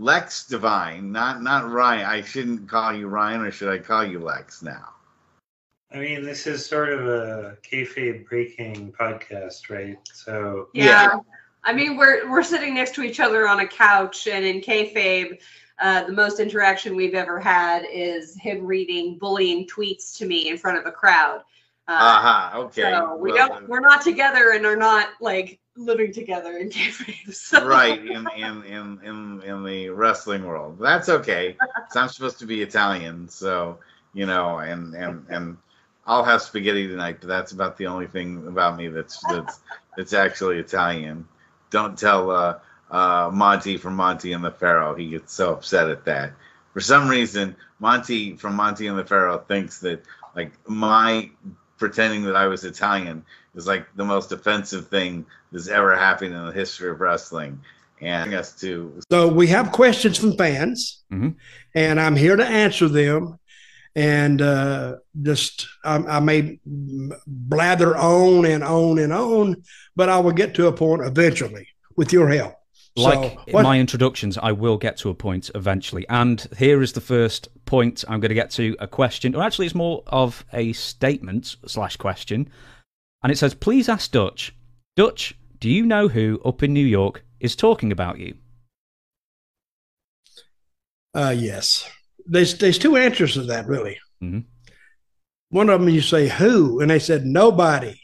Lex Divine, not not Ryan. I shouldn't call you Ryan, or should I call you Lex now? I mean, this is sort of a kayfabe breaking podcast, right? So yeah. yeah. I mean, we're we're sitting next to each other on a couch, and in kayfabe, uh, the most interaction we've ever had is him reading bullying tweets to me in front of a crowd. Uh huh. Okay. So we well, don't. We're not together, and are not like living together in kayfabe. So. Right in, in in in in the wrestling world. That's okay. I'm supposed to be Italian, so you know, and and and I'll have spaghetti tonight. But that's about the only thing about me that's that's that's actually Italian. Don't tell uh, uh, Monte from Monte and the Pharaoh. He gets so upset at that. For some reason, Monte from Monte and the Pharaoh thinks that like my pretending that I was Italian is like the most offensive thing that's ever happened in the history of wrestling. And us to so we have questions from fans, mm-hmm. and I'm here to answer them. And uh, just I, I may blather on and on and on, but I will get to a point eventually with your help. Like so, what, my introductions, I will get to a point eventually. And here is the first point I'm going to get to a question, or actually, it's more of a statement slash question. And it says, Please ask Dutch. Dutch, do you know who up in New York is talking about you? Uh, yes. There's, there's two answers to that, really. Mm-hmm. One of them you say, Who? And they said, Nobody.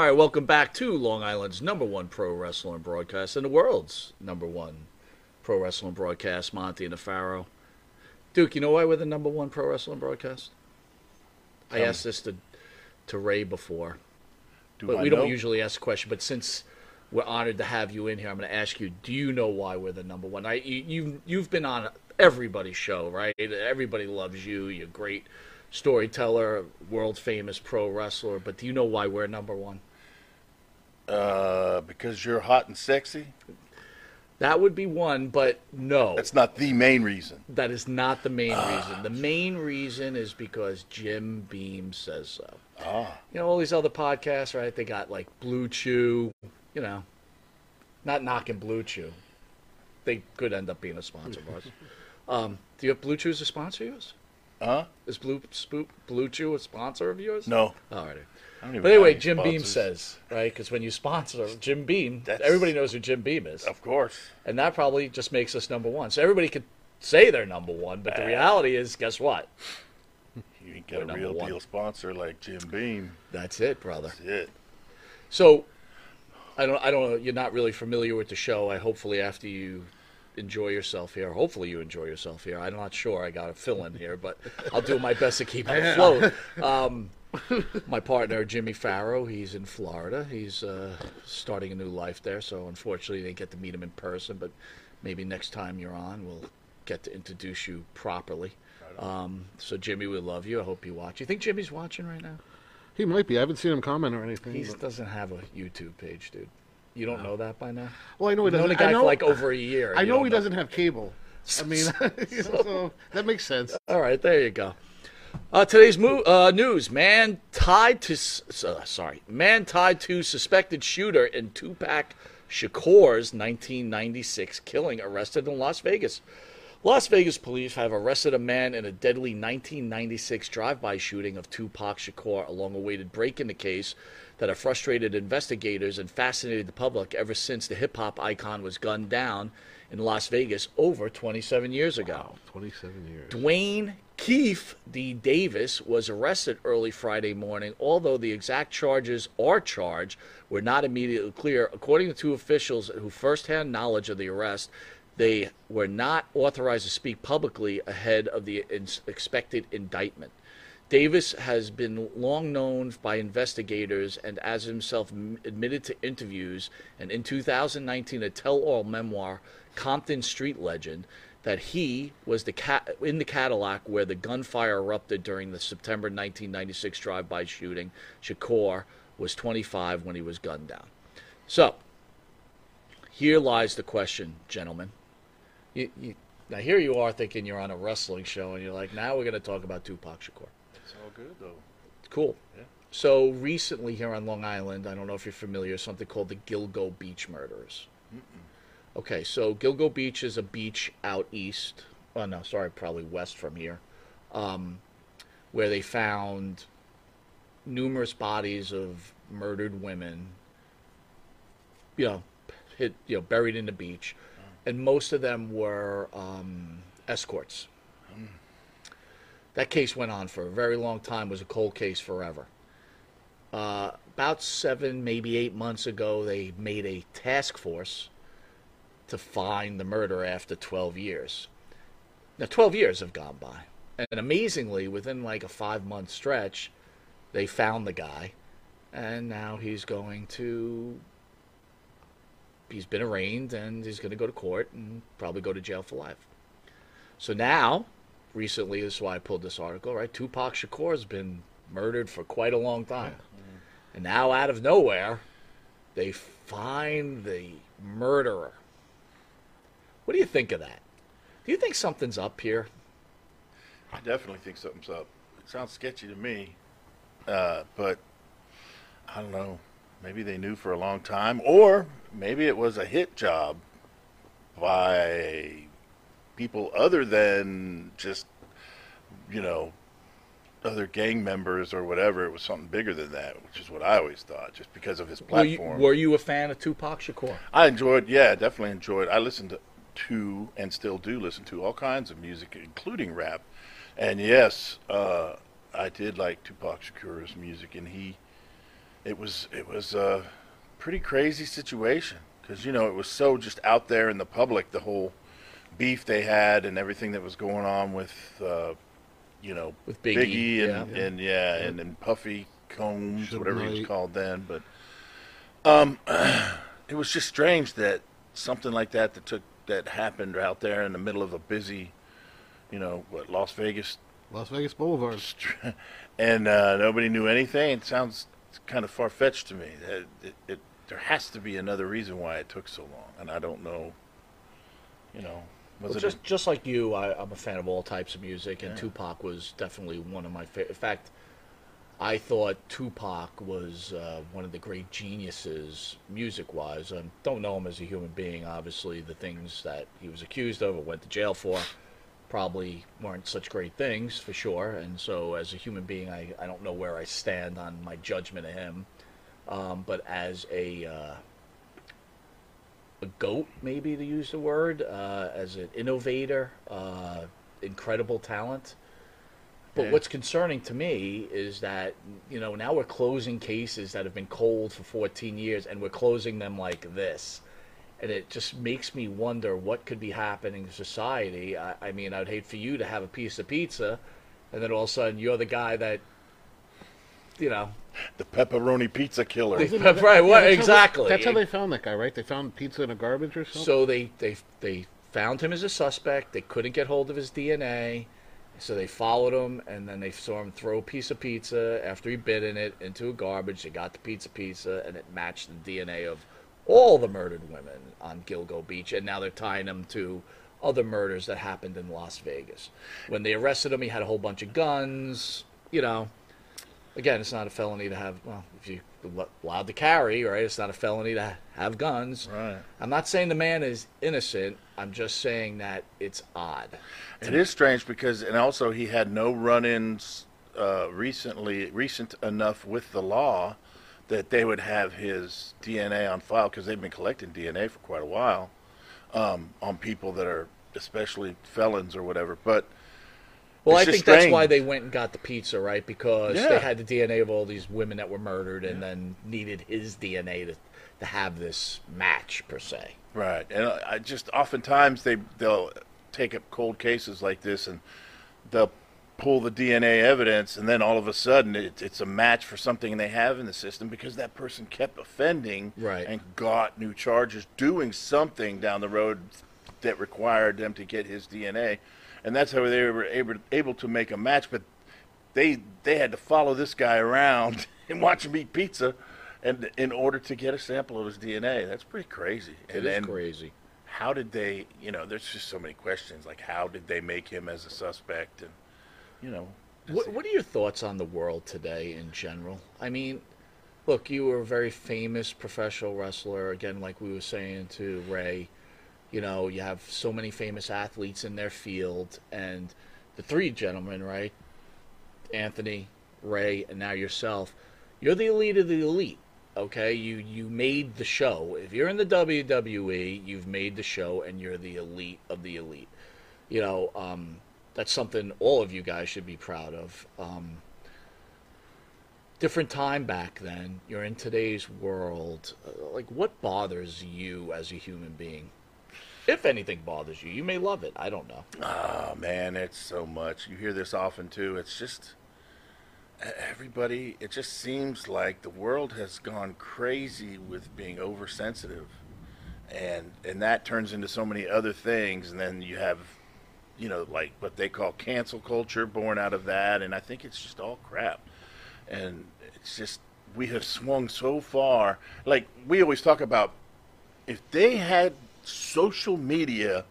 All right, welcome back to Long Island's number one pro wrestling broadcast and the world's number one pro wrestling broadcast, Monte and the Pharaoh. Duke, you know why we're the number one pro wrestling broadcast? I asked this to to Ray before, Do but I we know? don't usually ask a question. But since we're honored to have you in here. I'm going to ask you, do you know why we're the number one? I, you, you've, you've been on everybody's show, right? Everybody loves you. You're a great storyteller, world famous pro wrestler. But do you know why we're number one? Uh, because you're hot and sexy. That would be one, but no. That's not the main reason. That is not the main reason. The main reason is because Jim Beam says so. Ah. You know, all these other podcasts, right? They got like Blue Chew, you know, not knocking Blue Chew. They could end up being a sponsor of ours. Um, do you have Blue Chew as a sponsor of yours? Huh? Is Blue Spook, Blue Chew a sponsor of yours? No. All right. I don't even But anyway, Jim Beam says, right? Because when you sponsor Jim Beam, That's- everybody knows who Jim Beam is. Of course. And that probably just makes us number one. So everybody could say they're number one, but the reality is, guess what? You ain't We're got a number real one. deal sponsor like Jim Beam. That's it, brother. That's it. So, I don't, I don't know. You're not really familiar with the show. I hopefully after you enjoy yourself here, hopefully you enjoy yourself here. I'm not sure. I got a fill in here, but I'll do my best to keep it afloat. Um, my partner Jimmy Farrow, he's in Florida. He's uh, starting a new life there. So unfortunately, you didn't get to meet him in person, but maybe next time you're on, we'll get to introduce you properly. Um, so Jimmy, we love you. I hope you watch. You think Jimmy's watching right now? He might be. I haven't seen him comment or anything. He but- doesn't have a YouTube page, dude. You don't know that by now? Well, I know he You've known doesn't. the guy I know, for like over a year. I know he doesn't have cable. I mean, know, so that makes sense. All right, there you go. Uh, today's mo- uh, news: Man tied to s- uh, sorry, man tied to suspected shooter in Tupac Shakur's 1996 killing arrested in Las Vegas. Las Vegas police have arrested a man in a deadly 1996 drive-by shooting of Tupac Shakur, a long-awaited break in the case that have frustrated investigators and fascinated the public ever since the hip-hop icon was gunned down in Las Vegas over 27 years ago. 27 years. Duane Keffe D. Davis was arrested early Friday morning, although the exact charges or charge were not immediately clear. According to two officials who firsthand knowledge of the arrest, they were not authorized to speak publicly ahead of the expected indictment. Davis has been long known by investigators and as himself admitted to interviews and in 2019 a tell-all memoir Compton Street Legend that he was the cat in the Cadillac where the gunfire erupted during the September 1996 drive-by shooting. Shakur was 25 when he was gunned down. So, here lies the question, gentlemen. You, you, now here you are thinking you're on a wrestling show and you're like, now we're going to talk about Tupac Shakur. It's all good though. Cool. Yeah. So recently here on Long Island, I don't know if you're familiar, something called the Gilgo Beach murders. Okay, so Gilgo Beach is a beach out east. Oh no, sorry, probably west from here, um, where they found numerous bodies of murdered women. You know, hit you know buried in the beach, and most of them were um, escorts. That case went on for a very long time. Was a cold case forever. Uh, about seven, maybe eight months ago, they made a task force to find the murderer after 12 years. Now, 12 years have gone by. And amazingly, within like a five month stretch, they found the guy. And now he's going to. He's been arraigned and he's going to go to court and probably go to jail for life. So now, recently, this is why I pulled this article, right? Tupac Shakur has been murdered for quite a long time. And now, out of nowhere, they find the murderer. What do you think of that? Do you think something's up here? I definitely think something's up. It sounds sketchy to me, uh, but I don't know. Maybe they knew for a long time, or maybe it was a hit job by people other than just, you know, other gang members or whatever. It was something bigger than that, which is what I always thought, just because of his Were you, platform. were you a fan of Tupac Shakur? I enjoyed, yeah, definitely enjoyed. I listened to, to and still do listen to all kinds of music, including rap. And yes, uh, I did like Tupac Shakur's music, and he, it was it was a pretty crazy situation because you know it was so just out there in the public, the whole beef they had and everything that was going on with, uh, you know, With Biggie, and yeah. and yeah, and then Puffy Combs, Suge whatever he was called then, but. Um, it was just strange that something like that that took that happened out there in the middle of a busy, you know, what Las Vegas, Las Vegas Boulevard, and uh, nobody knew anything. It sounds kind of far fetched to me. It, it, it, there has to be another reason why it took so long, and I don't know. You know, was Well, it just just like you, I, I'm a fan of all types of music, and Yeah. Tupac was definitely one of my favorite. In fact, I thought Tupac was uh, one of the great geniuses, music-wise. I don't know him as a human being. Obviously, the things that he was accused of or went to jail for probably weren't such great things, for sure. And so, as a human being, I, I don't know where I stand on my judgment of him. Um, but as a uh, a goat, maybe to use the word, uh, as an innovator, uh, incredible talent. But Yeah. what's concerning to me is that you know now we're closing cases that have been cold for 14 years, and we're closing them like this, and it just makes me wonder what could be happening in society. I, I mean, I'd hate for you to have a piece of pizza, and then all of a sudden you're the guy that, you know, the pepperoni pizza killer? They- Isn't that- right, yeah, what- that's how they- exactly. that's how they found that guy, right? They found pizza in a garbage or something. So they, they they found him as a suspect. They couldn't get hold of his DNA, so they followed him, and then they saw him throw a piece of pizza after he bit in it into a garbage. They got the pizza pizza, and it matched the DNA of all the murdered women on Gilgo Beach, and now they're tying him to other murders that happened in Las Vegas. When they arrested him, he had a whole bunch of guns. You know, again, it's not a felony to have. Well, if you allowed to carry, right? It's not a felony to have guns. Right. I'm not saying the man is innocent. I'm just saying that it's odd. It is strange because, and also he had no run-ins uh, recently, recent enough with the law that they would have his DNA on file because they've been collecting DNA for quite a while um, on people that are especially felons or whatever. But Well, it's I think that's why they went and got the pizza, right? Because Yeah. they had the DNA of all these women that were murdered, and then needed his DNA to to have this match per se. Right, and I I just oftentimes they they'll take up cold cases like this and they'll pull the DNA evidence, and then all of a sudden it, it's a match for something they have in the system because that person kept offending Right. and got new charges, doing something down the road that required them to get his DNA, and that's how they were able able to make a match. But they they had to follow this guy around and watch him eat pizza, and in order to get a sample of his DNA, that's pretty crazy. It and is then crazy. How did they? You know, there's just so many questions. Like, how did they make him as a suspect? And you know, What, what are your thoughts on the world today in general? I mean, look, you were a very famous professional wrestler. Again, like we were saying to Ray, you know, you have so many famous athletes in their field, and the three gentlemen, right? Anthony, Ray, and now yourself. You're the elite of the elite. Okay, you you made the show. If you're in the WWE, you've made the show, and you're the elite of the elite. You know, um, that's something all of you guys should be proud of. Um, different time back then. You're in today's world. Uh, Like, what bothers you as a human being? If anything bothers you, you may love it. I don't know. Oh man, it's so much. You hear this often too. It's just everybody. It just seems like the world has gone crazy with being oversensitive, and and that turns into so many other things. And then you have, you know, like what they call cancel culture, born out of that. And I think it's just all crap. And it's just we have swung so far. Like we always talk about, if they had social media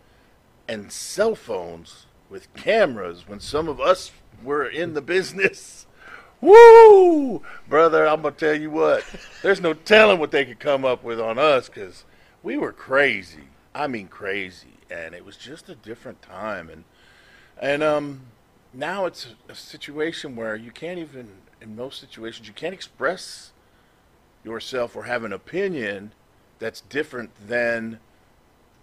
and cell phones with cameras when some of us were in the business. Woo! Brother, I'm going to tell you what. There's no telling what they could come up with on us cuz we were crazy. I mean crazy, and it was just a different time and and um now it's a situation where you can't even in most situations you can't express yourself or have an opinion that's different than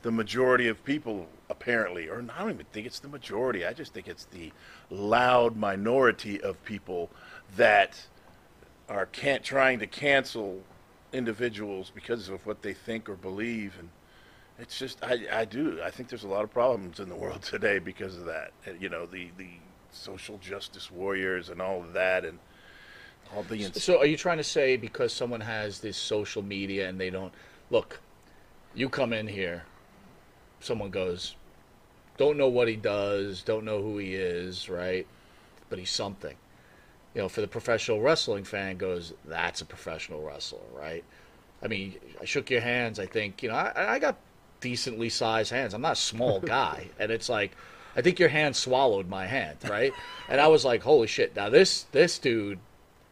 the majority of people apparently or i don't even think it's the majority i just think it's the loud minority of people that are can't trying to cancel individuals because of what they think or believe and it's just I, I do i think there's a lot of problems in the world today because of that uh, you know the the social justice warriors and all of that and all the ins- So, are you trying to say because someone has this social media and they don't look? You come in here, someone goes, don't know what he does, don't know who he is, right? But he's something. You know, for the professional wrestling fan, goes, that's a professional wrestler, right? I mean, I shook your hands. I think you know, I, I got decently sized hands. I'm not a small guy, and it's like, I think your hand swallowed my hand, right? and I was like, holy shit! Now this this dude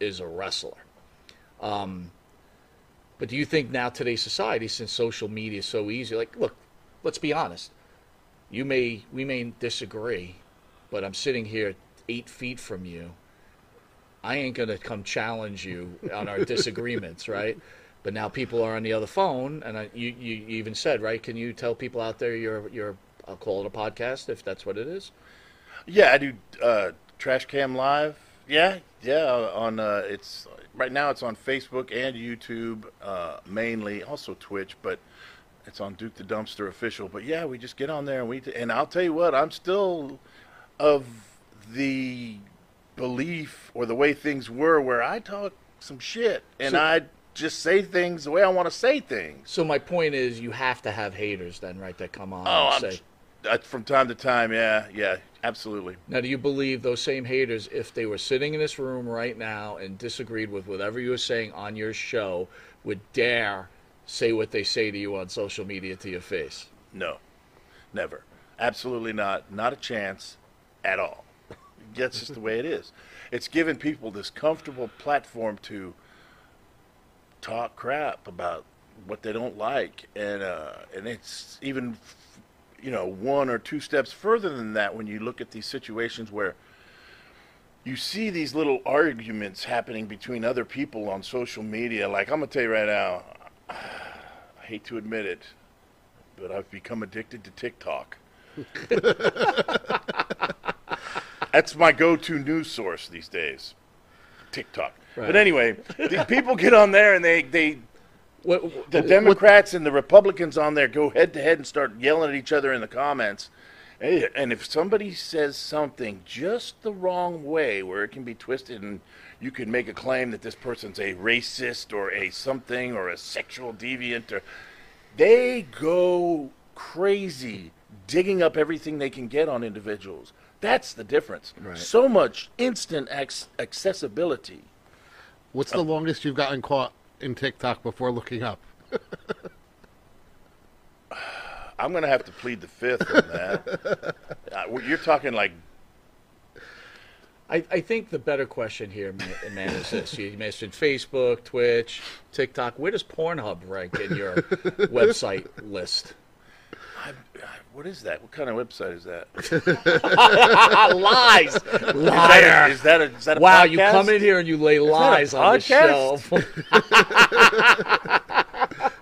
is a wrestler. Um, but do you think now today's society, since social media is so easy, like, look, let's be honest. You may we may disagree, but I'm sitting here eight feet from you. I ain't gonna come challenge you on our disagreements, right? But now people are on the other phone, and I, you you even said, right? Can you tell people out there you're you're I'll call it a podcast if that's what it is? Yeah, I do uh, Trash Cam Live. Yeah, yeah. On uh, it's right now it's on Facebook and YouTube uh, mainly, also Twitch, but it's on Duke the Dumpster official. But yeah, we just get on there and we and I'll tell you what, I'm still of the belief or the way things were where I talk some shit and So- I just say things the way I want to say things. So my point is, you have to have haters then, right? That come on Oh, and say. uh, from time to time, yeah, yeah, absolutely. Now, do you believe those same haters, if they were sitting in this room right now and disagreed with whatever you were saying on your show, would dare say what they say to you on social media to your face? No, never. Absolutely not. Not a chance at all. That's just the way it is. It's given people this comfortable platform to talk crap about what they don't like, and uh, and it's even you know one or two steps further than that when you look at these situations where you see these little arguments happening between other people on social media. Like I'm gonna tell you right now, I hate to admit it, but I've become addicted to TikTok. That's my go-to news source these days. TikTok. Right. But anyway, these people get on there and they they What, the Democrats and the Republicans on there go head to head and start yelling at each other in the comments. And if somebody says something just the wrong way, where it can be twisted and you can make a claim that this person's a racist or a something or a sexual deviant, or they go crazy digging up everything they can get on individuals. That's the difference. Right. So much instant ac- accessibility. What's the longest you've gotten caught in TikTok before looking up? I'm going to have to plead the fifth on that. uh, you're talking like I, I think the better question here, man, man, is this. You mentioned Facebook, Twitch, TikTok. Where does Pornhub rank in your website list? What is that? What kind of website is that? lies, Is liar. that a, is that a, is that a wow, you come in here and you lay that lies on the shelf.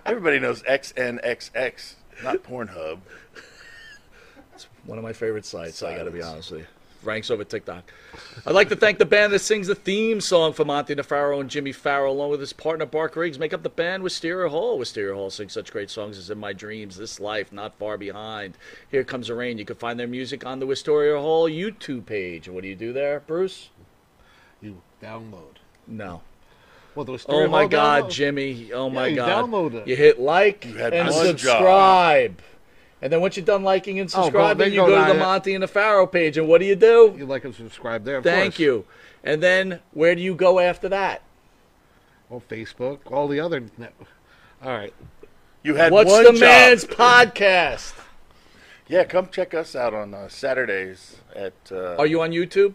Everybody knows XNXX, not Pornhub. It's one of my favorite sites. I got to be honest with you. Ranks over TikTok. I'd like to thank the band that sings the theme song for Monte DeFaro and Jimmy Farrow, along with his partner Bark Riggs, make up the band Wisteria Hall. Wisteria Hall sings such great songs as In My Dreams, This Life, Not Far Behind, Here Comes the Rain. You can find their music on the Wisteria Hall YouTube page. What do you do there, Bruce? You download. No. Well, the Oh Wisteria my God, download? Jimmy! Oh Yeah, my you God! download it. You hit like You had and one job. subscribe, and then once you're done liking and Oh, go- subscribing, then you go go to the there. Monte and the Pharaoh page, and what do you do? You like and subscribe there. Of Thank course. you. And then where do you go after that? Well, Facebook, all the other. Net- all right. You had What's one the job. man's podcast? Yeah, come check us out on uh, Saturdays at. Uh, Are you on YouTube?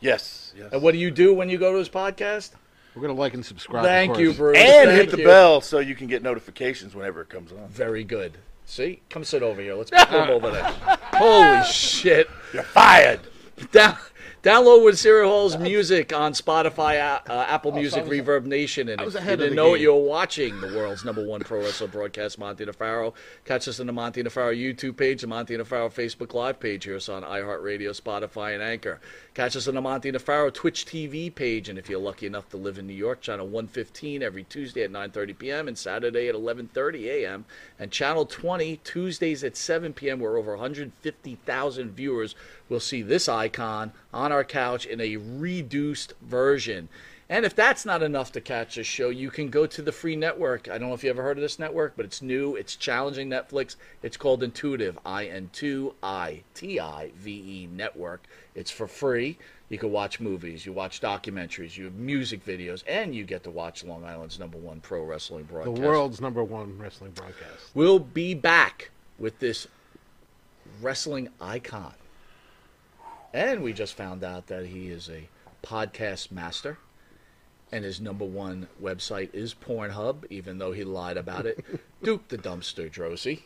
Yes, yes. And what do you do when you go to his podcast? We're gonna like and subscribe. of Thank you. Bruce. and Thank hit the you. bell so you can get notifications whenever it comes on. Very good. See, come sit over here. Let's put him over there. Holy shit! You're fired. Down, download Wisteria Hall's music on Spotify, uh, uh, Apple Music, I was- Reverb Nation, and I was if you didn't the know it, game. you're watching the world's number one pro wrestler broadcast, Monte DeFaro. Catch us on the Monte DeFaro YouTube page, the Monte DeFaro Facebook Live page. Hear us on iHeartRadio, Spotify, and Anchor. Catch us on the Monte DeFaro Twitch TV page, and if you're lucky enough to live in New York, channel 115 every Tuesday at 9:30 p.m. and Saturday at 11:30 a.m. and channel 20 Tuesdays at 7 p.m. where over 150,000 viewers will see this icon on our couch in a reduced version. And if that's not enough to catch a show, you can go to the free network. I don't know if you ever heard of this network, but it's new. It's challenging Netflix. It's called Intuitive, I N 2 I T I V E network. It's for free. You can watch movies, you watch documentaries, you have music videos, and you get to watch Long Island's number one pro wrestling broadcast. The world's number one wrestling broadcast. We'll be back with this wrestling icon. And we just found out that he is a podcast master. And his number one website is Pornhub, even though he lied about it. Duke the Dumpster Droese.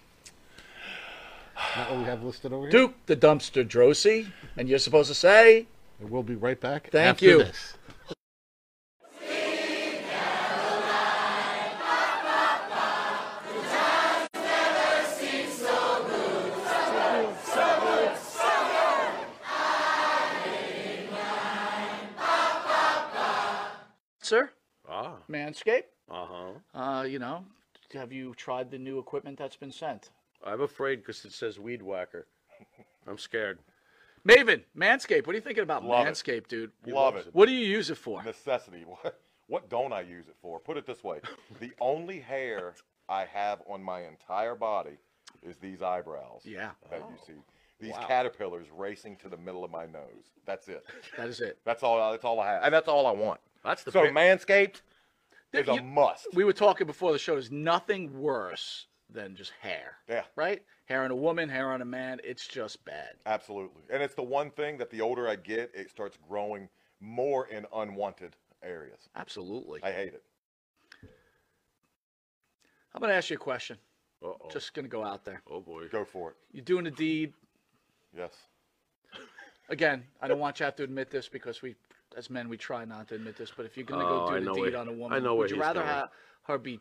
Not what we have listed over here. Duke the Dumpster Droese. And you're supposed to say, we'll be right back. Thank you. This. Sir, Ah. Manscaped. Uh huh. Uh, you know, have you tried the new equipment that's been sent? I'm afraid because it says weed whacker. I'm scared. Maven, Manscaped. What are you thinking about Love it. Manscaped, dude? Love it. What do you use it for? Necessity. What, what don't I use it for? Put it this way: the only hair I have on my entire body is these eyebrows. Yeah. That you see. These Wow. caterpillars racing to the middle of my nose. That's it. That is it. That's all. That's all I have, and that's all I want. That's the so pic- Manscaped is a You- must. We were talking before the show. There's nothing worse than just hair. Yeah. Right? Hair on a woman, hair on a man. It's just bad. Absolutely. And it's the one thing that the older I get, it starts growing more in unwanted areas. Absolutely. I hate it. I'm going to ask you a question. Uh-oh. Just going to go out there. Oh boy. Go for it. You're doing a deed. Yes. Again, I don't want you to have to admit this because we, as men, we try not to admit this. But if you're going to Oh, go I do know the deed where- on a woman, I know where would you rather going. have her be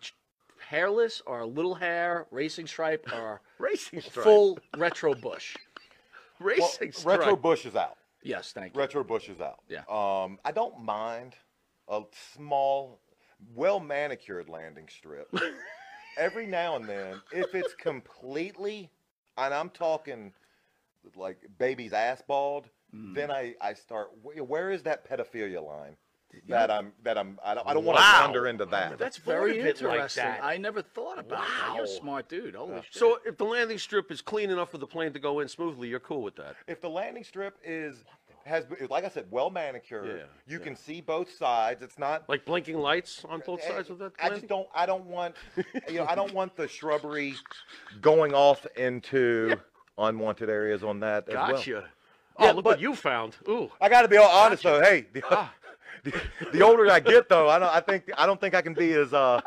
hairless or a little hair, racing stripe, or Racing stripe. full retro bush? Racing Well, stripe. Retro Bush is out. Yes, thank you. Retro Bush is out. Yeah. Um, I don't mind a small, well manicured landing strip. Every now and then, if it's completely, and I'm talking like baby's ass bald, Mm. then I, I start. Where is that pedophilia line? That I'm that I'm I don't I don't want to Wow. wander into that. That's thought very of it like interesting. that. I never thought about that. You're a smart dude. Holy shit. So if the landing strip is clean enough for the plane to go in smoothly, you're cool with that. If the landing strip is has like I said, well manicured, Yeah, you yeah. can see both sides. It's not Like blinking lights on both Eh, sides of that. I landing? just don't. I don't want. You know, I don't want the shrubbery going off into unwanted areas on that as well. Gotcha. Oh, Yeah, look but- what you found. Ooh. I got to be all honest though. Hey, the, Ah. the, the older I get though, I don't. I think I don't think I can be as uh.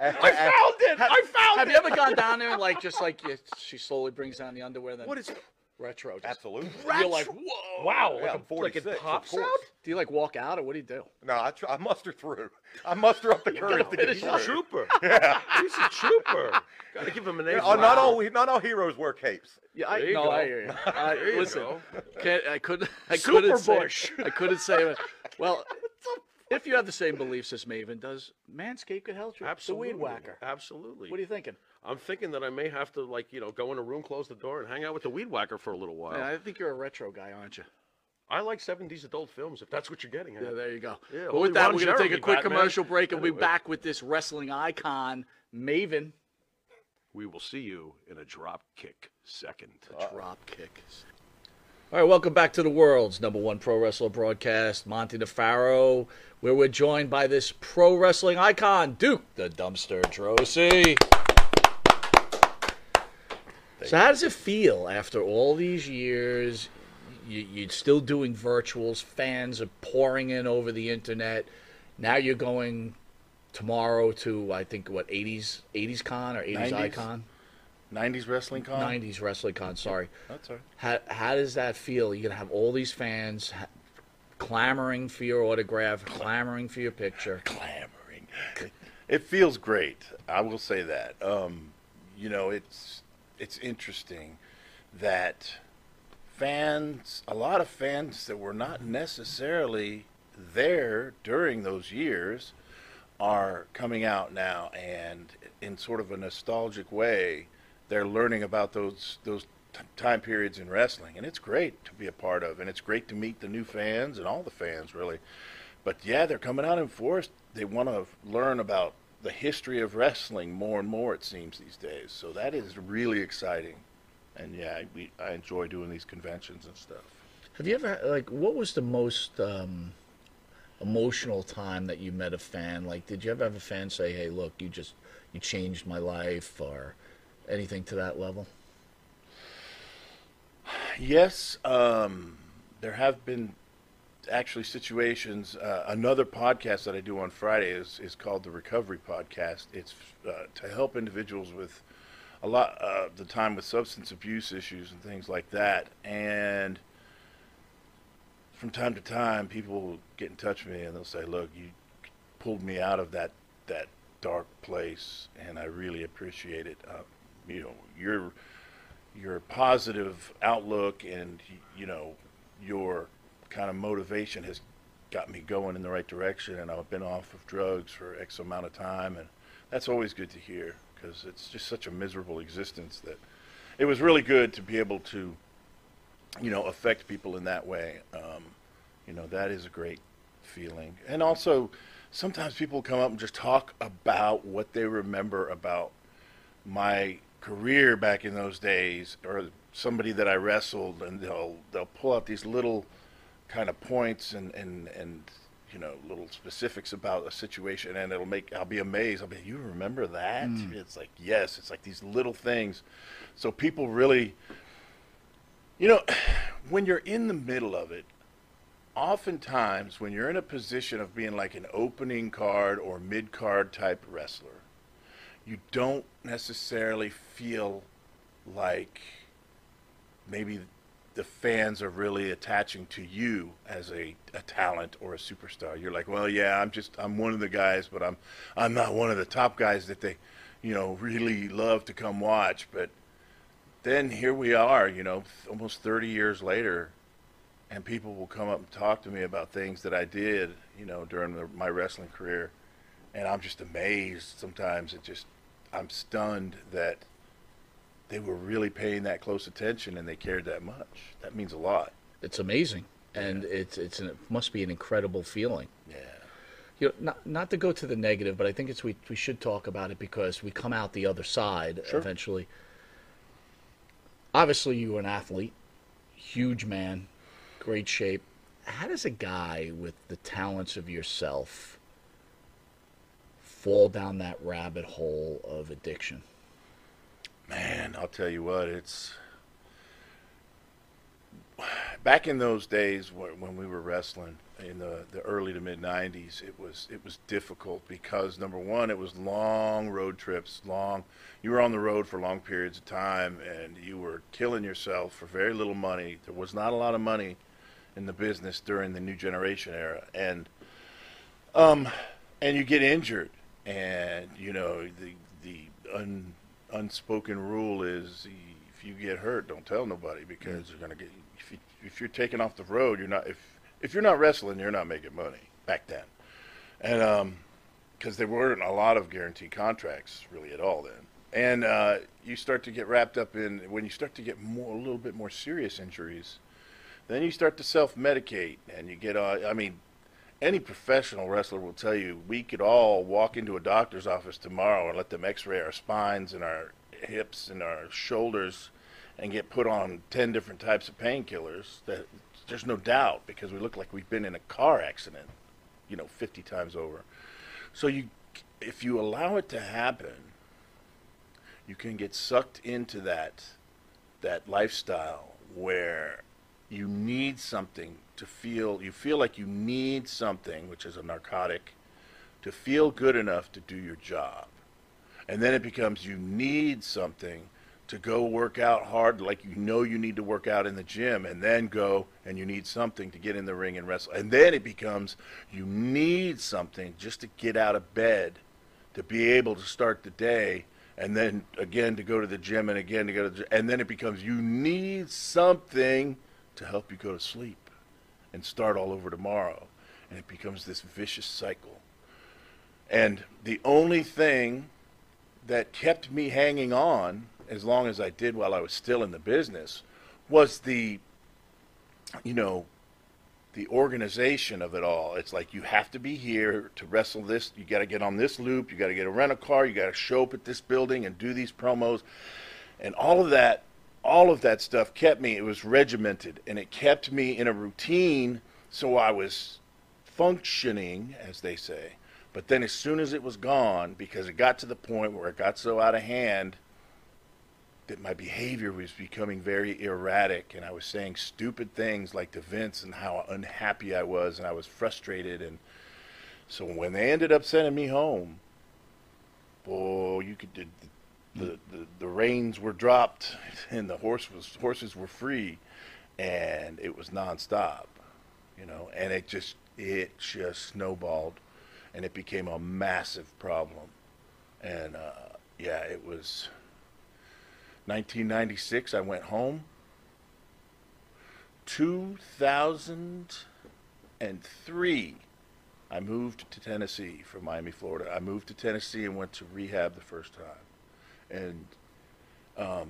I found it. I found have it. Have you ever gone down there and like just like you, she slowly brings down the underwear? Then What is retro? Just, Absolutely. You're like, whoa! Wow. Yeah, like, I'm a, like 46, it of pops course. out? Do you like walk out or what do you do? No, I, try, I muster through. I muster up the courage to get He's through. a trooper. Yeah. He's a trooper. Got to give him an A. Yeah, for oh, uh, not that. all not all heroes wear capes. Yeah, I There you no, go. I hear you. I, There you listen, go. can't, I couldn't. I couldn't say. Bush. I couldn't say. Well, if you have the same beliefs as Maven, does Manscaped could help you? Absolutely. The weed whacker. Absolutely. What are you thinking? I'm thinking that I may have to, like, you know, go in a room, close the door, and hang out with the weed whacker for a little while. Man, I think you're a retro guy, aren't you? I like 70s adult films, if that's what you're getting at. Yeah, there you go. Yeah, but with that, we're going to take a quick Batman. commercial break and we'll be back with this wrestling icon, Maven. We will see you in a drop kick second. Drop kick. All right, welcome back to the world's number one pro wrestler broadcast, Monte DeFaro, where we're joined by this pro wrestling icon, Duke the Dumpster Droese. So, how does it feel after all these years? You, you're still doing virtuals. Fans are pouring in over the internet. Now you're going tomorrow to I think what 80s 80s con or 80s 90s. icon 90s Wrestling Con? 90s wrestling con. Sorry. That's all right. How how does that feel? You're gonna have all these fans ha- clamoring for your autograph, clamoring for your picture. Clamoring. It, it feels great. I will say that. Um, you know, it's it's interesting that fans, a lot of fans that were not necessarily there during those years, are coming out now, and in sort of a nostalgic way, they're learning about those those t- time periods in wrestling, and it's great to be a part of, and it's great to meet the new fans and all the fans really. but yeah, they're coming out in force. They want to learn about the history of wrestling more and more. It seems these days. So that is really exciting. And yeah, we, I enjoy doing these conventions and stuff. Have you ever like what was the most um, emotional time that you met a fan? Like, did you ever have a fan say, "Hey, look, you just you changed my life," or anything to that level? Yes, um, there have been actually situations. Uh, another podcast that I do on Friday is, is called the Recovery Podcast. It's uh, to help individuals with a lot of uh, the time with substance abuse issues and things like that. And from time to time, people get in touch with me and they'll say, "Look, you pulled me out of that that dark place, and I really appreciate it. Uh, you know, your your positive outlook and you know your kind of motivation has got me going in the right direction, and I've been off of drugs for X amount of time, and that's always good to hear because it's just such a miserable existence that it was really good to be able to, you know, affect people in that way. Um, you know, that is a great feeling, and also sometimes people come up and just talk about what they remember about my career back in those days, or somebody that I wrestled, and they'll they'll pull out these little kind of points and and and you know little specifics about a situation and it'll make I'll be amazed. I'll be you remember that? Mm. it's like yes it's like these little things. So people really you know when you're in the middle of it oftentimes when you're in a position of being like an opening card or mid card type wrestler you don't necessarily feel like maybe the fans are really attaching to you as a, a talent or a superstar. You're like, well, yeah, I'm just I'm one of the guys, but I'm I'm not one of the top guys that they, you know, really love to come watch. But then here we are, you know, almost 30 years later, and people will come up and talk to me about things that I did, you know, during the, my wrestling career, and I'm just amazed. Sometimes it just I'm stunned that they were really paying that close attention and they cared that much. That means a lot. It's amazing, and it's it's an, it must be an incredible feeling. Yeah. You know, not not to go to the negative, but I think it's we we should talk about it because we come out the other side Sure. eventually. Obviously, you were an athlete, huge man, great shape. How does a guy with the talents of yourself fall down that rabbit hole of addiction? Man, I'll tell you what, it's back in those days when, we were wrestling in the, the early to mid 90s it was it was difficult because number one it was long road trips long you were on the road for long periods of time and you were killing yourself for very little money there was not a lot of money in the business during the new generation era and um and you get injured and you know the the un, unspoken rule is if you get hurt don't tell nobody because you're going to get if, you, if you're taken off the road you're not if if you're not wrestling you're not making money back then. And um because there weren't a lot of guaranteed contracts really at all then. And uh, you start to get wrapped up in when you start to get more a little bit more serious injuries then you start to self-medicate and you get uh, i mean any professional wrestler will tell you we could all walk into a doctor's office tomorrow and let them x-ray our spines and our hips and our shoulders and get put on 10 different types of painkillers that there's no doubt because we look like we've been in a car accident you know 50 times over. So you if you allow it to happen you can get sucked into that that lifestyle where you need something to feel you feel like you need something which is a narcotic to feel good enough to do your job and then it becomes you need something to go work out hard like you know you need to work out in the gym and then go and you need something to get in the ring and wrestle and then it becomes you need something just to get out of bed to be able to start the day and then again to go to the gym and again to go to the gym. and then it becomes you need something to help you go to sleep and start all over tomorrow and it becomes this vicious cycle and the only thing that kept me hanging on as long as I did while I was still in the business was the you know the organization of it all. It's like you have to be here to wrestle this. You got to get on this loop. You got to get a rental car. You got to show up at this building and do these promos, and all of that, all of that stuff kept me. It was regimented, and it kept me in a routine. So I was functioning, as they say. But then, as soon as it was gone, because it got to the point where it got so out of hand that my behavior was becoming very erratic and I was saying stupid things like to Vince and how unhappy I was and I was frustrated and so when they ended up sending me home, boy, you could the the, the, reins were dropped and the horse was horses were free and it was nonstop, you know, and it just it just snowballed and it became a massive problem. And uh, yeah, it was 1996, I went home. 2003, I moved to Tennessee from Miami, Florida. I moved to Tennessee and went to rehab the first time. And um,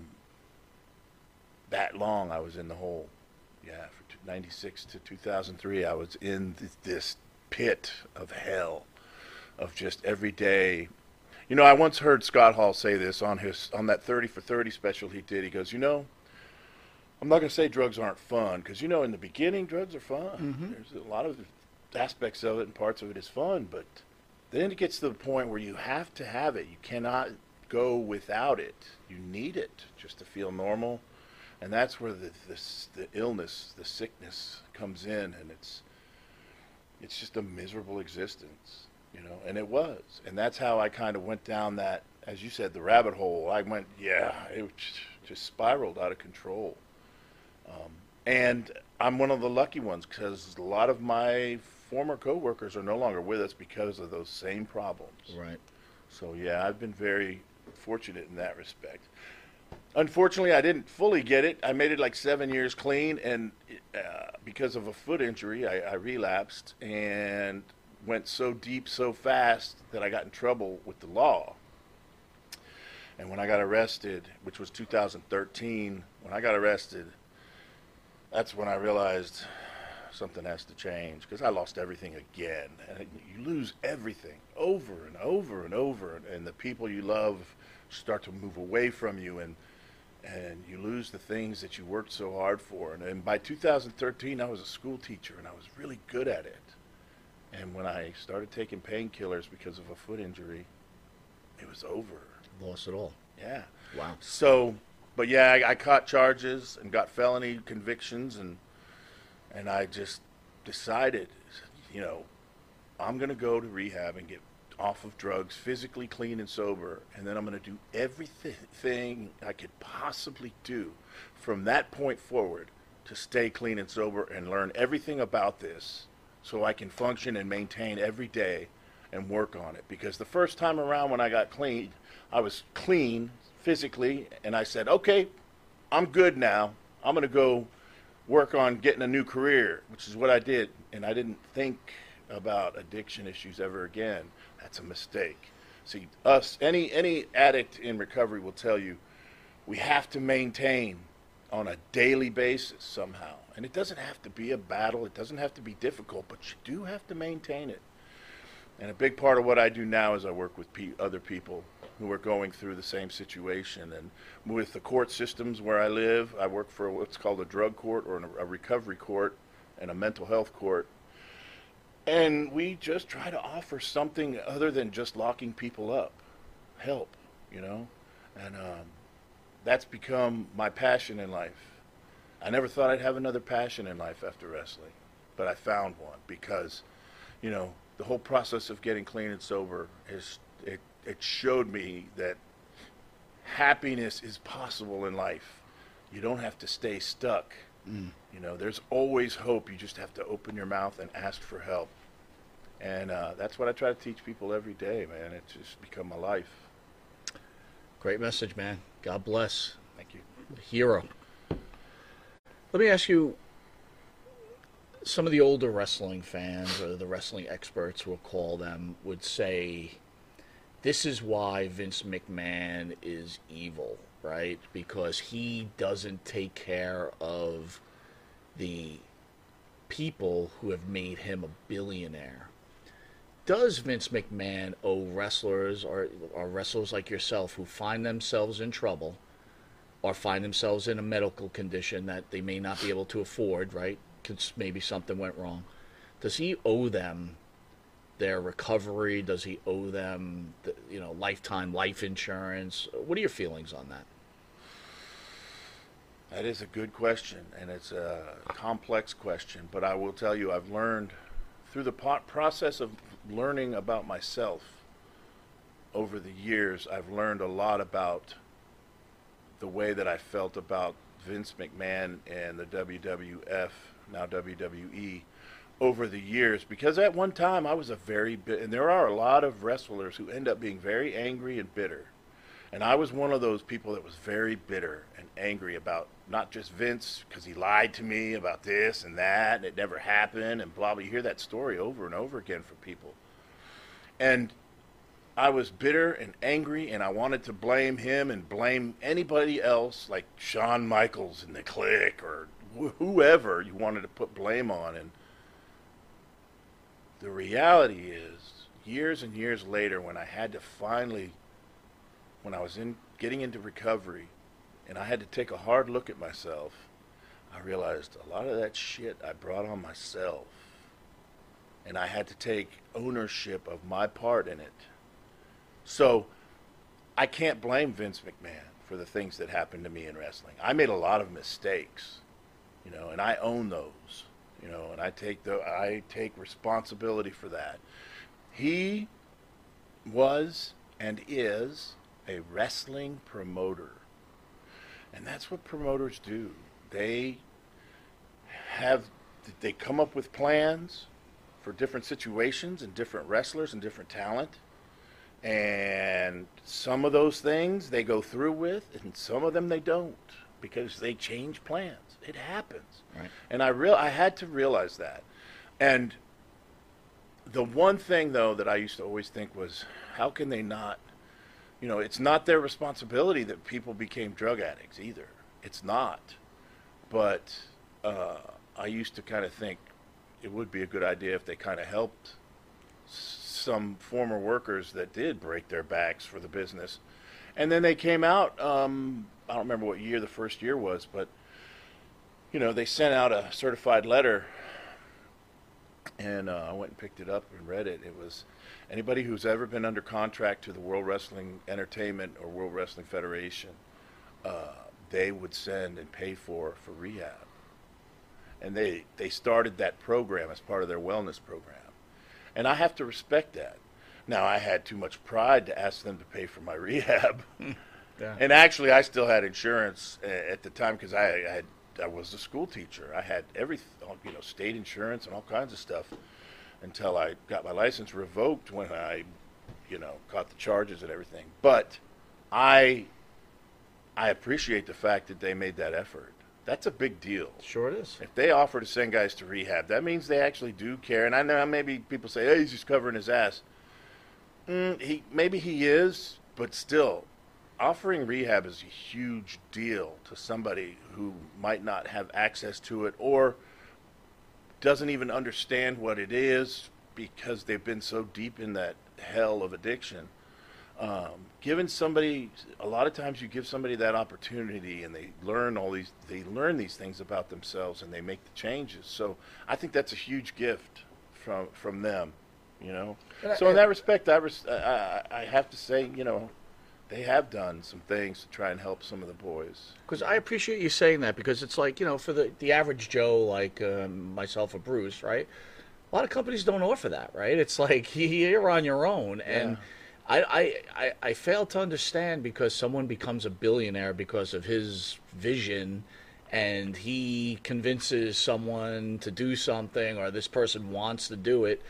that long I was in the hole. Yeah, from 96 to 2003, I was in th- this pit of hell of just every day you know, I once heard Scott Hall say this on his on that 30 for 30 special he did. He goes, "You know, I'm not going to say drugs aren't fun because you know in the beginning drugs are fun. Mhm. There's a lot of aspects of it and parts of it is fun, but then it gets to the point where you have to have it. You cannot go without it. You need it just to feel normal, and that's where the this, the illness, the sickness comes in, and it's it's just a miserable existence, you know. And it was, and that's how I kind of went down that, as you said, the rabbit hole. I went, yeah, it just, just spiraled out of control. Um, and I'm one of the lucky ones because a lot of my former coworkers are no longer with us because of those same problems. Right. So yeah, I've been very fortunate in that respect. Unfortunately, I didn't fully get it. I made it like seven years clean, and uh, because of a foot injury, I, I relapsed and went so deep so fast that I got in trouble with the law. And when I got arrested, which was 2013, when I got arrested, that's when I realized something has to change because I lost everything again. And you lose everything over and over and over, and, and the people you love start to move away from you, and and you lose the things that you worked so hard for. And, and by 2013, I was a school teacher, and I was really good at it. And when I started taking painkillers because of a foot injury, it was over. Lost it all. Yeah. Wow. So, but yeah, I, I caught charges and got felony convictions, and and I just decided, you know, I'm gonna go to rehab and get off of drugs, physically clean and sober, and then I'm gonna do everything I could possibly do from that point forward to stay clean and sober and learn everything about this, so I can function and maintain every day and work on it. Because the first time around when I got clean, I was clean physically, and I said, okay, I'm good now. I'm going to go work on getting a new career, which is what I did. And I didn't think about addiction issues ever again. That's a mistake. See, us, any, any addict in recovery will tell you we have to maintain on a daily basis somehow. And it doesn't have to be a battle, it doesn't have to be difficult, but you do have to maintain it. And a big part of what I do now is I work with pe- other people who are going through the same situation. And with the court systems where I live, I work for what's called a drug court or a recovery court and a mental health court. And we just try to offer something other than just locking people up help, you know? And um, that's become my passion in life. I never thought I'd have another passion in life after wrestling, but I found one because, you know, the whole process of getting clean and sober is it, it showed me that happiness is possible in life. You don't have to stay stuck. Mm. You know, there's always hope. You just have to open your mouth and ask for help. And uh, that's what I try to teach people every day, man. It's just become my life. Great message, man. God bless. Thank you. Hero. Let me ask you some of the older wrestling fans or the wrestling experts we'll call them would say this is why Vince McMahon is evil, right? Because he doesn't take care of the people who have made him a billionaire. Does Vince McMahon owe wrestlers or, or wrestlers like yourself who find themselves in trouble or find themselves in a medical condition that they may not be able to afford, right? Because maybe something went wrong. Does he owe them their recovery? Does he owe them, the, you know, lifetime life insurance? What are your feelings on that? That is a good question, and it's a complex question. But I will tell you, I've learned through the po- process of learning about myself over the years, I've learned a lot about the way that I felt about Vince McMahon and the WWF, now WWE, over the years. Because at one time I was a very and there are a lot of wrestlers who end up being very angry and bitter. And I was one of those people that was very bitter and angry about not just Vince because he lied to me about this and that, and it never happened, and blah blah. You hear that story over and over again from people. And I was bitter and angry, and I wanted to blame him and blame anybody else, like Shawn Michaels and the Clique or wh- whoever you wanted to put blame on. And the reality is, years and years later, when I had to finally, when I was in getting into recovery, and I had to take a hard look at myself, I realized a lot of that shit I brought on myself. And I had to take ownership of my part in it. So I can't blame Vince McMahon for the things that happened to me in wrestling. I made a lot of mistakes, you know, and I own those, you know, and I take the I take responsibility for that. He was and is a wrestling promoter. And that's what promoters do. They have they come up with plans for different situations and different wrestlers and different talent. And some of those things they go through with and some of them they don't because they change plans. It happens. Right. And I real I had to realize that. And the one thing though that I used to always think was how can they not you know, it's not their responsibility that people became drug addicts either. It's not. But uh, I used to kind of think it would be a good idea if they kind of helped some former workers that did break their backs for the business. And then they came out, um, I don't remember what year the first year was, but, you know, they sent out a certified letter. And uh, I went and picked it up and read it. It was anybody who's ever been under contract to the World Wrestling Entertainment or World Wrestling Federation, uh, they would send and pay for for rehab. And they they started that program as part of their wellness program, and I have to respect that. Now I had too much pride to ask them to pay for my rehab, Yeah. and actually I still had insurance at the time because I, I had I was a school teacher. I had every you know state insurance and all kinds of stuff until I got my license revoked when I, you know, caught the charges and everything. But I, I appreciate the fact that they made that effort. That's a big deal. Sure it is. If they offer to send guys to rehab, that means they actually do care. And I know maybe people say, "Hey, he's just covering his ass." Mm, he maybe he is, but still, offering rehab is a huge deal to somebody who might not have access to it or doesn't even understand what it is because they've been so deep in that hell of addiction. Um, giving somebody, a lot of times you give somebody that opportunity and they learn all these, they learn these things about themselves and they make the changes. So I think that's a huge gift from from them, you know. And I- So in that respect, I, res- I I I have to say, you know, they have done some things to try and help some of the boys. Because I appreciate you saying that because it's like you know for the the average Joe like um, myself or Bruce, right? A lot of companies don't offer that, right? It's like you're on your own, and I, I I I fail to understand because someone becomes a billionaire because of his vision, and he convinces someone to do something, or this person wants to do it,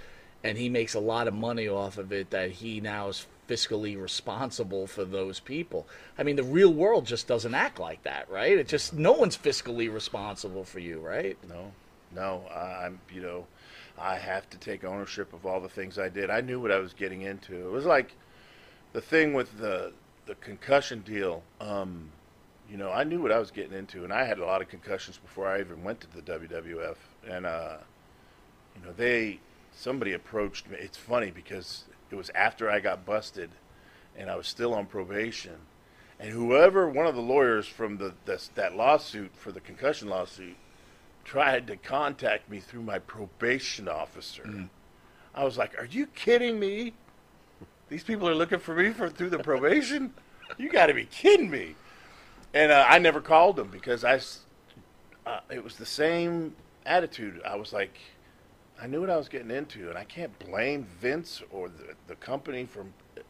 and he makes a lot of money off of it that he now is fiscally responsible for those people. I mean, the real world just doesn't act like that, right? It just no one's fiscally responsible for you, right? No, no, I'm you know, I have to take ownership of all the things I did. I knew what I was getting into. It was like the thing with the the concussion deal. Um, you know, I knew what I was getting into, and I had a lot of concussions before I even went to the WWF. And uh, you know, they somebody approached me. It's funny because it was after I got busted, and I was still on probation. And whoever, one of the lawyers from the, the that lawsuit for the concussion lawsuit, tried to contact me through my probation officer. I was like, "Are you kidding me? These people are looking for me for through the probation? You got to be kidding me!" And uh, I never called them because I, uh, it was the same attitude. I was like, I knew what I was getting into, and I can't blame Vince or the, the company for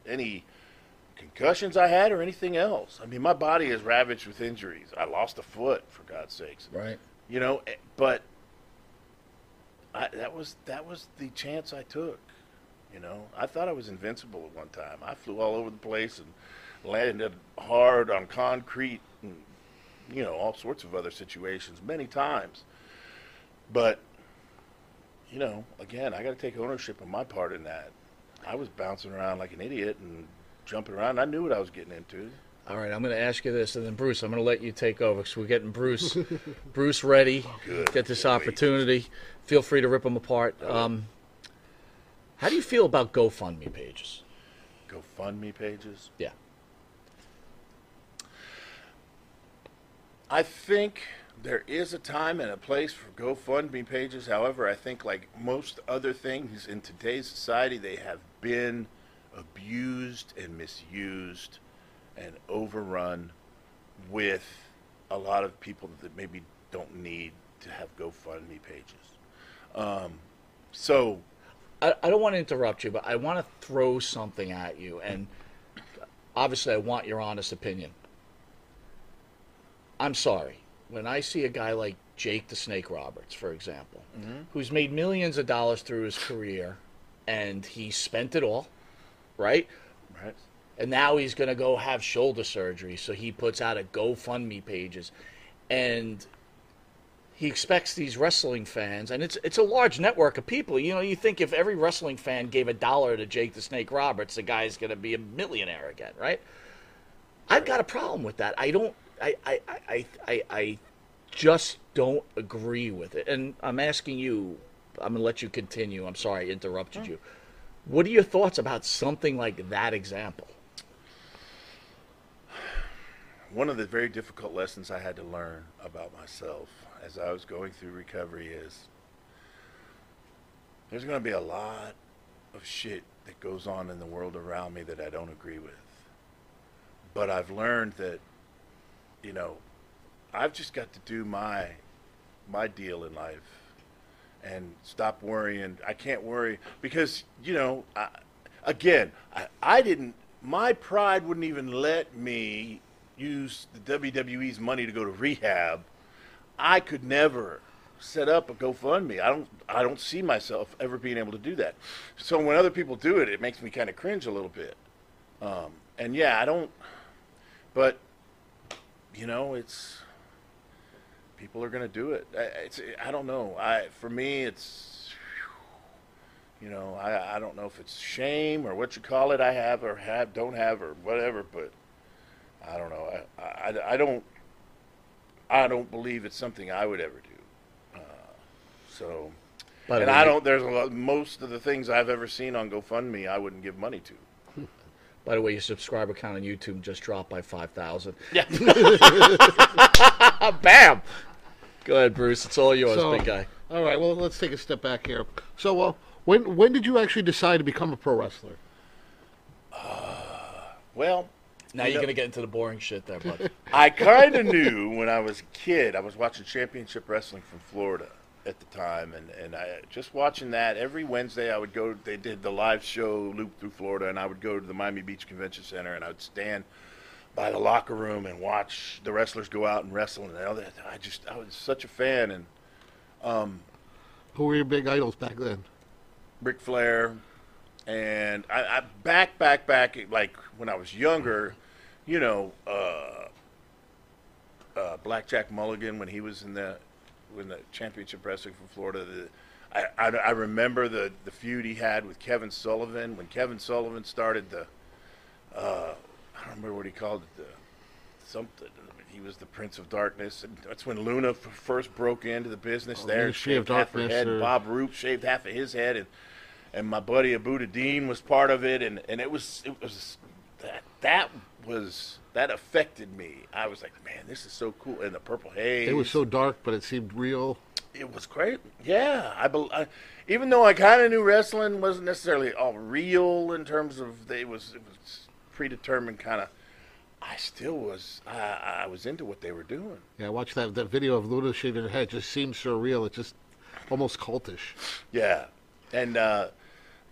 any concussions I had or anything else. I mean, my body is ravaged with injuries. I lost a foot, for God's sakes. Right. You know, eh, but I, that was that was the chance I took. You know, I thought I was invincible at one time. I flew all over the place and landed hard on concrete and you know all sorts of other situations many times. But you know, again, I got to take ownership of my part in that. I was bouncing around like an idiot and jumping around. I knew what I was getting into. All right, I'm going to ask you this, and then Bruce, I'm going to let you take over because we're getting Bruce, Bruce ready. Good Get this opportunity. Feel free to rip them apart. Um, how do you feel about GoFundMe pages? GoFundMe pages. Yeah. I think there is a time and a place for GoFundMe pages. However, I think like most other things in today's society, they have been abused and misused and overrun with a lot of people that maybe don't need to have GoFundMe pages. Um, so I, I don't want to interrupt you, but I want to throw something at you, and obviously, I want your honest opinion. I'm sorry. When I see a guy like Jake the Snake Roberts, for example, Mhm. who's made millions of dollars through his career, and he spent it all, right? Right. And now he's going to go have shoulder surgery, so he puts out a GoFundMe pages, and he expects these wrestling fans, and it's it's a large network of people. You know, you think if every wrestling fan gave a dollar to Jake the Snake Roberts, the guy's going to be a millionaire again, right? I've got a problem with that. I don't. I I I I, I, I just don't agree with it. And I'm asking you. I'm going to let you continue. I'm sorry I interrupted mm. you. What are your thoughts about something like that example? one of the very difficult lessons I had to learn about myself as I was going through recovery is there's going to be a lot of shit that goes on in the world around me that I don't agree with. But I've learned that, you know, I've just got to do my my deal in life and stop worrying. I can't worry because, you know, I, again, I, I didn't, my pride wouldn't even let me use the WWE's money to go to rehab. I could never set up a GoFundMe. I don't, I don't see myself ever being able to do that. So when other people do it, it makes me kind of cringe a little bit. Um, and yeah, I don't, but you know, it's, people are going to do it. I, it's, I don't know. I, for me, it's, you know, I, I don't know if it's shame or what you call it. I have or have, don't have or whatever, but I don't know. I, I, I don't, I don't believe it's something I would ever do. Uh, so, the and I don't. There's a lot, most of the things I've ever seen on GoFundMe, I wouldn't give money to. By the way, your subscriber count on YouTube just dropped by 5,000. Yeah. Bam! Go ahead, Bruce. It's all yours, So- big guy. All right, well, let's take a step back here. So, uh, when when did you actually decide to become a pro wrestler? Well, Now you you're going to get into the boring shit there, bud. I kind of knew when I was a kid. I was watching Championship Wrestling from Florida at the time, and and I just watching that every Wednesday. I would go. They did the live show loop through Florida, and I would go to the Miami Beach Convention Center, and I would stand by the locker room and watch the wrestlers go out and wrestle. And all that. I just I was such a fan, and um, Who were your big idols back then? Ric Flair, and I, I back, back, back, like when I was younger, you know, uh, uh, Blackjack Mulligan when he was in the when the championship wrestling from Florida. The, I, I, I remember the the feud he had with Kevin Sullivan when Kevin Sullivan started the. Uh, I don't remember what he called it. The something. He was the Prince of Darkness, and that's when Luna f- first broke into the business Oh, there. Ministry shaved half her head, and or- Bob Roop shaved half of his head, and and my buddy Abu Dean was part of it, and and it was it was that that was that affected me. I was like, man, this is so cool, and the purple haze. It was so dark, but it seemed real. It was great. Yeah, I, bel I even though I kind of knew wrestling wasn't necessarily all real in terms of they was it was predetermined kind of. I still was I, I was into what they were doing. Yeah, I watched that that video of Luna shaving her head. It just seemed surreal. It just almost cultish. Yeah, and uh,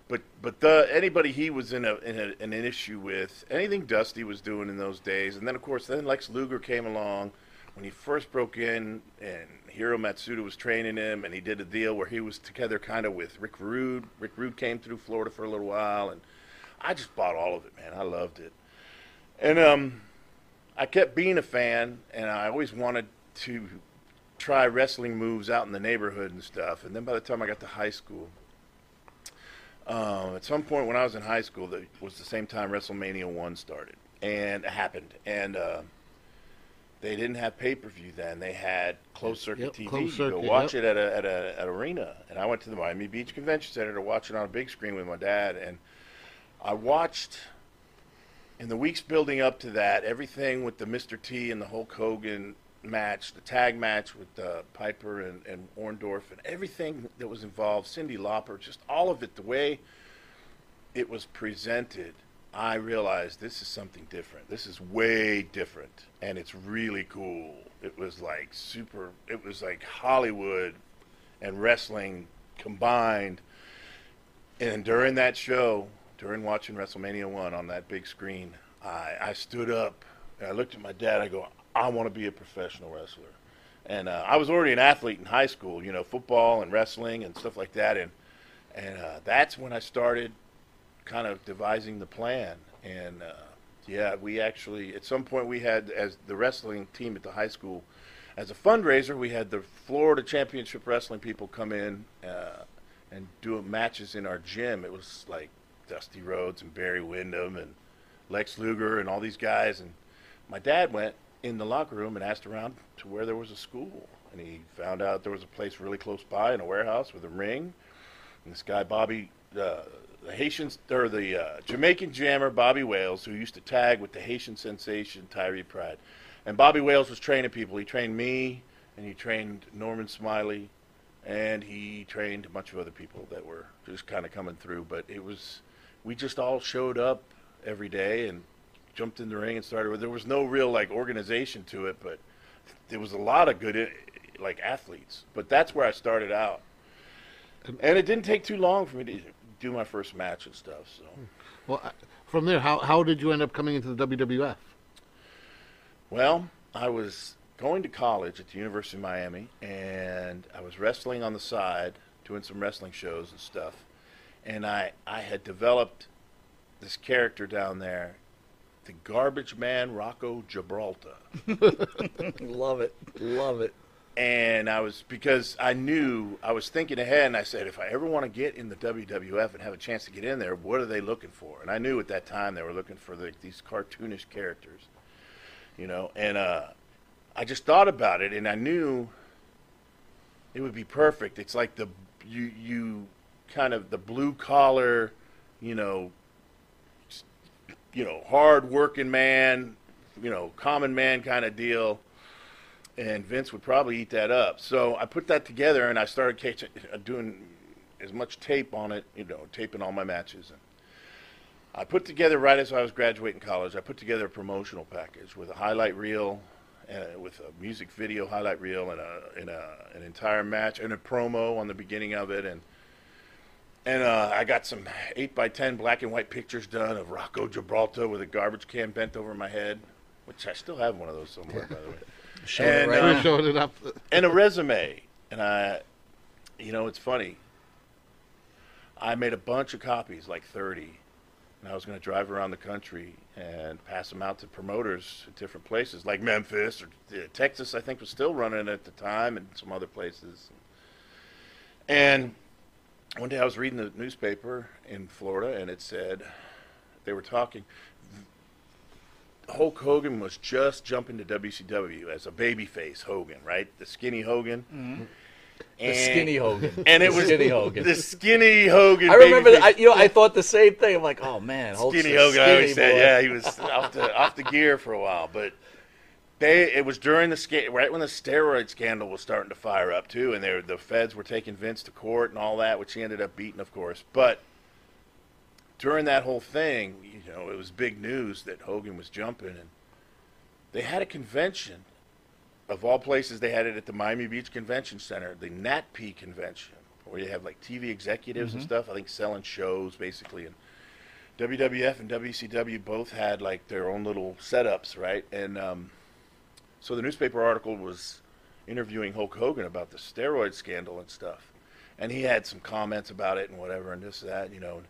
but but the anybody he was in a, in, a, an issue with anything Dusty was doing in those days, and then of course then Lex Luger came along when he first broke in, and Hiro Matsuda was training him, and he did a deal where he was together kind of with Rick Rude. Rick Rude came through Florida for a little while, and I just bought all of it, man. I loved it, and um, I kept being a fan, and I always wanted to try wrestling moves out in the neighborhood and stuff. And then by the time I got to high school, um, at some point when I was in high school, that was the same time WrestleMania one started, and it happened. And uh, they didn't have pay per view then; they had closed circuit Yep, TV. closed you go circuit, watch yep. it at a at a at arena, and I went to the Miami Beach Convention Center to watch it on a big screen with my dad, and I watched. In the weeks building up to that, everything with the Mr. T and the Hulk Hogan match, the tag match with uh, Piper and, and Orndorff, and everything that was involved, Cyndi Lauper, just all of it, the way it was presented, I realized this is something different. This is way different, and it's really cool. It was like super, it was like Hollywood and wrestling combined. And during that show, during watching WrestleMania 1 on that big screen, I, I stood up I looked at my dad. I go, I want to be a professional wrestler. And uh, I was already an athlete in high school, you know, football and wrestling and stuff like that. And and uh, that's when I started kind of devising the plan. And uh, yeah, we actually at some point we had as the wrestling team at the high school, as a fundraiser, we had the Florida Championship Wrestling people come in uh, and do matches in our gym. It was like Dusty Rhodes and Barry Windham and Lex Luger and all these guys. And my dad went in the locker room and asked around to where there was a school. And he found out there was a place really close by in a warehouse with a ring. And this guy, Bobby, uh, the Haitian, or the uh, Jamaican jammer, Bobby Wales, who used to tag with the Haitian sensation, Tyree Pride. And Bobby Wales was training people. He trained me, and he trained Norman Smiley, and he trained a bunch of other people that were just kind of coming through. But it was, we just all showed up every day and jumped in the ring and started. There was no real like organization to it, but there was a lot of good eh, like athletes. But that's where I started out, um, and it didn't take too long for me to do my first match and stuff. So. Hmm. Well, from there, how how did you end up coming into the WWF? Well, I was going to college at the University of Miami, and I was wrestling on the side, doing some wrestling shows and stuff. And I, I had developed this character down there, the garbage man Rocco Gibraltar. Love it. Love it. And I was because I knew I was thinking ahead, and I said, if I ever want to get in the WWF and have a chance to get in there, what are they looking for? And I knew at that time they were looking for the, these cartoonish characters, you know. And uh, I just thought about it, and I knew it would be perfect. It's like the you you kind of the blue collar, you know, you know, hard working man, you know, common man kind of deal and Vince would probably eat that up. So I put that together and I started catching, uh, doing as much tape on it, you know, taping all my matches. And I put together right as I was graduating college. I put together a promotional package with a highlight reel, uh, with a music video highlight reel, and a and a an entire match and a promo on the beginning of it, and. And uh, I got some eight by ten black and white pictures done of Rocco Gibraltar with a garbage can bent over my head, which I still have one of those somewhere, by the way. Showing it right uh. Showing it up. and a resume. And I, you know, it's funny. I made a bunch of copies, like 30, and I was going to drive around the country and pass them out to promoters at different places, like Memphis or uh, Texas. I think was still running at the time, and some other places. And one day I was reading the newspaper in Florida, and it said they were talking. Hulk Hogan was just jumping to WCW as a babyface Hogan, right? The skinny Hogan. Mhm. The skinny Hogan. And it The was skinny Hogan. The skinny Hogan. I remember that. I, you know, I thought the same thing. I'm like, oh man, Hulk's Skinny a Hogan. I skinny always said, yeah, he was off the off the gear for a while, but they it was during the sca- right when the steroid scandal was starting to fire up too, and they the feds were taking Vince to court and all that, which he ended up beating, of course. But during that whole thing, you know, it was big news that Hogan was jumping, and they had a convention. Of all places, they had it at the Miami Beach Convention Center, the NATPE convention, where you have like TV executives and Mhm. stuff. I think selling shows basically, and WWF and WCW both had like their own little setups, right? And um, so the newspaper article was interviewing Hulk Hogan about the steroid scandal and stuff, and he had some comments about it and whatever and this that, you know.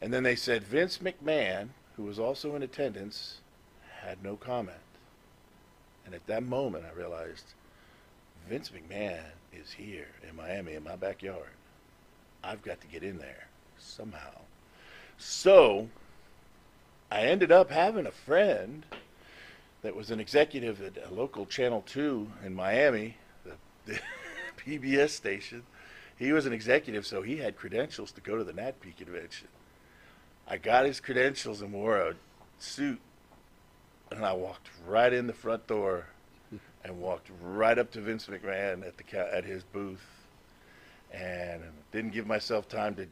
And then they said Vince McMahon, who was also in attendance, had no comment. And at that moment, I realized Vince McMahon is here in Miami in my backyard. I've got to get in there somehow. So I ended up having a friend that was an executive at a local Channel 2 in Miami, the, the PBS station. He was an executive, so he had credentials to go to the NATPE convention. I got his credentials and wore a suit, and I walked right in the front door and walked right up to Vince McMahon at the at his booth, and didn't give myself time to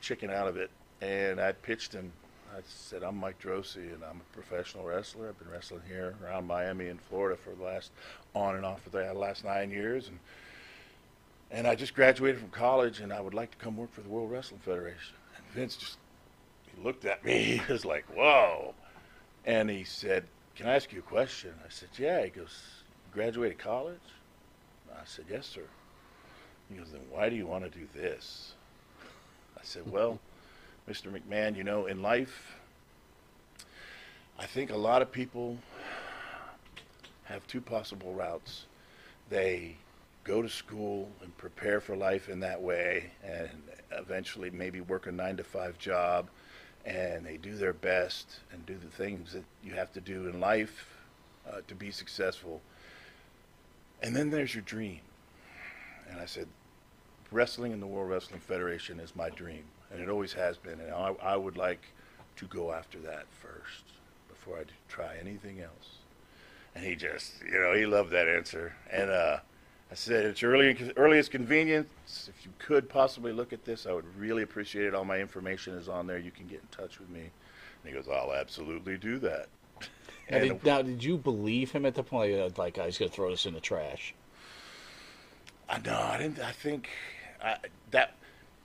chicken out of it. And I pitched him. I said, "I'm Mike Droese, and I'm a professional wrestler. I've been wrestling here around Miami and Florida for the last on and off for the last nine years, and and I just graduated from college, and I would like to come work for the World Wrestling Federation." And Vince just he looked at me. He was like, "Whoa!" And he said, "Can I ask you a question?" I said, "Yeah." He goes, "You graduated college?" I said, "Yes, sir." He goes, "Then why do you want to do this?" I said, "Well, Mr. McMahon, you know, in life, I think a lot of people have two possible routes. They go to school and prepare for life in that way, and eventually maybe work a nine to five job, and they do their best and do the things that you have to do in life uh, to be successful. And then there's your dream. And I said, wrestling in the World Wrestling Federation is my dream, and it always has been. And I, I would like to go after that first before I try anything else. And he just, you know, he loved that answer. And uh, I said, it's your early, earliest convenience. If you could possibly look at this, I would really appreciate it. All my information is on there. You can get in touch with me. And he goes, I'll absolutely do that. Now did, now, did you believe him at the point uh, like, I was going to throw this in the trash? I no, I didn't. I think I, that.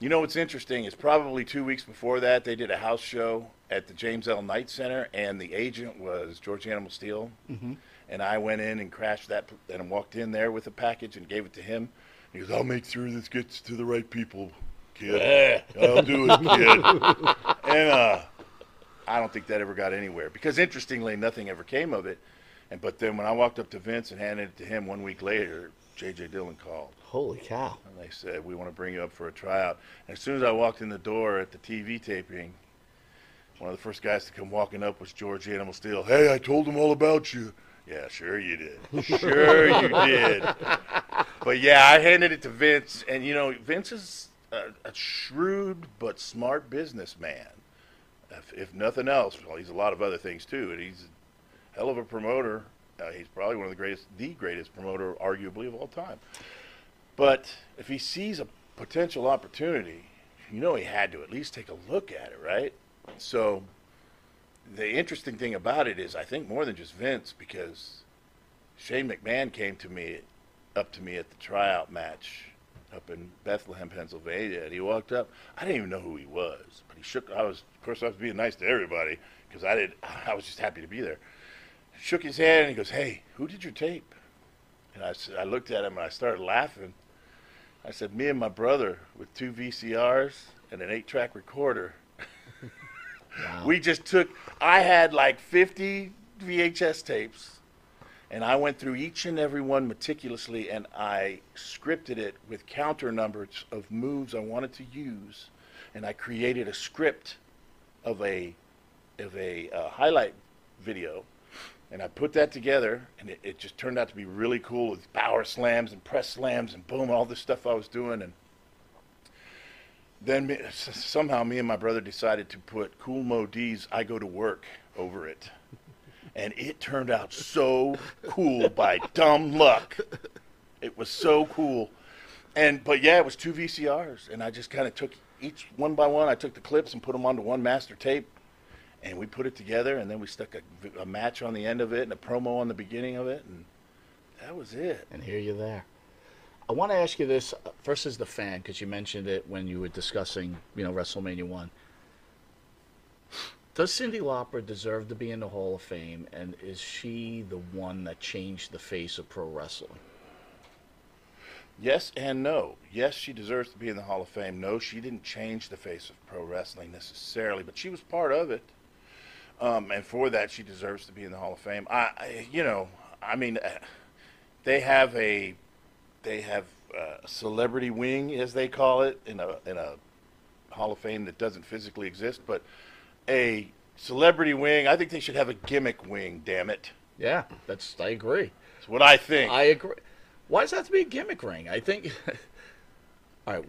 You know what's interesting is probably two weeks before that they did a house show at the James L. Knight Center, and the agent was George Animal Steele, Mhm. and I went in and crashed that and walked in there with a package and gave it to him. He goes, "I'll make sure this gets to the right people, kid. Yeah. I'll do it, kid." and uh, I don't think that ever got anywhere because interestingly, nothing ever came of it. And but then when I walked up to Vince and handed it to him one week later, J.J. Dillon called. Holy cow! And they said we want to bring you up for a tryout. And as soon as I walked in the door at the TV taping, one of the first guys to come walking up was George Animal Steele. Hey, I told them all about you. Yeah, sure you did. Sure you did. But yeah, I handed it to Vince, and you know, Vince is a, a shrewd but smart businessman. If, if nothing else, well, he's a lot of other things too, and he's a hell of a promoter. Uh, he's probably one of the greatest, the greatest promoter, arguably of all time. But if he sees a potential opportunity, you know he had to at least take a look at it, right? So the interesting thing about it is, I think more than just Vince, because Shane McMahon came to me, up to me at the tryout match up in Bethlehem, Pennsylvania, and he walked up. I didn't even know who he was, but he shook. I was, of course, I was being nice to everybody because I did. I was just happy to be there. Shook his hand and he goes, "Hey, who did your tape?" And I, I looked at him and I started laughing. I said, "Me and my brother with two VCRs and an eight-track recorder." We just took. I had like 50 VHS tapes, and I went through each and every one meticulously, and I scripted it with counter numbers of moves I wanted to use, and I created a script of a of a uh, highlight video, And I put that together, and it, it just turned out to be really cool with power slams and press slams and boom, all this stuff I was doing. And then me, somehow me and my brother decided to put Kool Moe Dee's I Go to Work over it. And it turned out so cool by dumb luck. It was so cool. And but yeah, it was two VCRs, and I just kind of took each one by one. I took the clips and put them onto one master tape, and we put it together, and then we stuck a match on the end of it and a promo on the beginning of it, and that was it. And here you're there. I want to ask you this uh, first as the fan, because you mentioned it when you were discussing, you know, WrestleMania one. Does Cyndi Lauper deserve to be in the Hall of Fame, and is she the one that changed the face of pro wrestling? Yes and no. Yes, she deserves to be in the Hall of Fame. No, she didn't change the face of pro wrestling necessarily, but she was part of it. Um, and for that, she deserves to be in the Hall of Fame. I, I you know, I mean, uh, they have a, they have a celebrity wing, as they call it, in a in a Hall of Fame that doesn't physically exist, but a celebrity wing. I think they should have a gimmick wing. Damn it. Yeah, that's I agree. That's what I think. I agree. Why does that have to be a gimmick ring? I think. all right.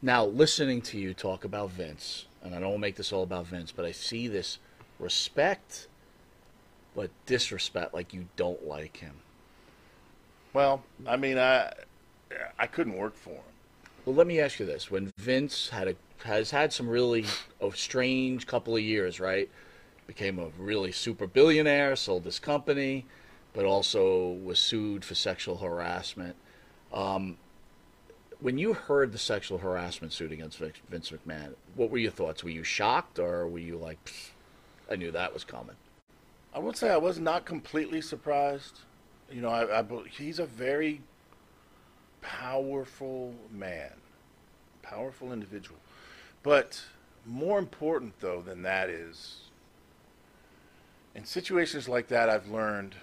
Now, listening to you talk about Vince, and I don't want to make this all about Vince, but I see this respect, but disrespect, like you don't like him. Well, I mean, I I couldn't work for him. Well, let me ask you this: When Vince had a has had some really a strange couple of years, right? Became a really super billionaire, sold his company, but also was sued for sexual harassment. Um, when you heard the sexual harassment suit against Vince Vince McMahon, what were your thoughts? Were you shocked, or were you like, "Pfft, "I knew that was coming"? I would say I was not completely surprised. You know, I, I he's a very powerful man, powerful individual. But more important though than that is in situations like that I've learned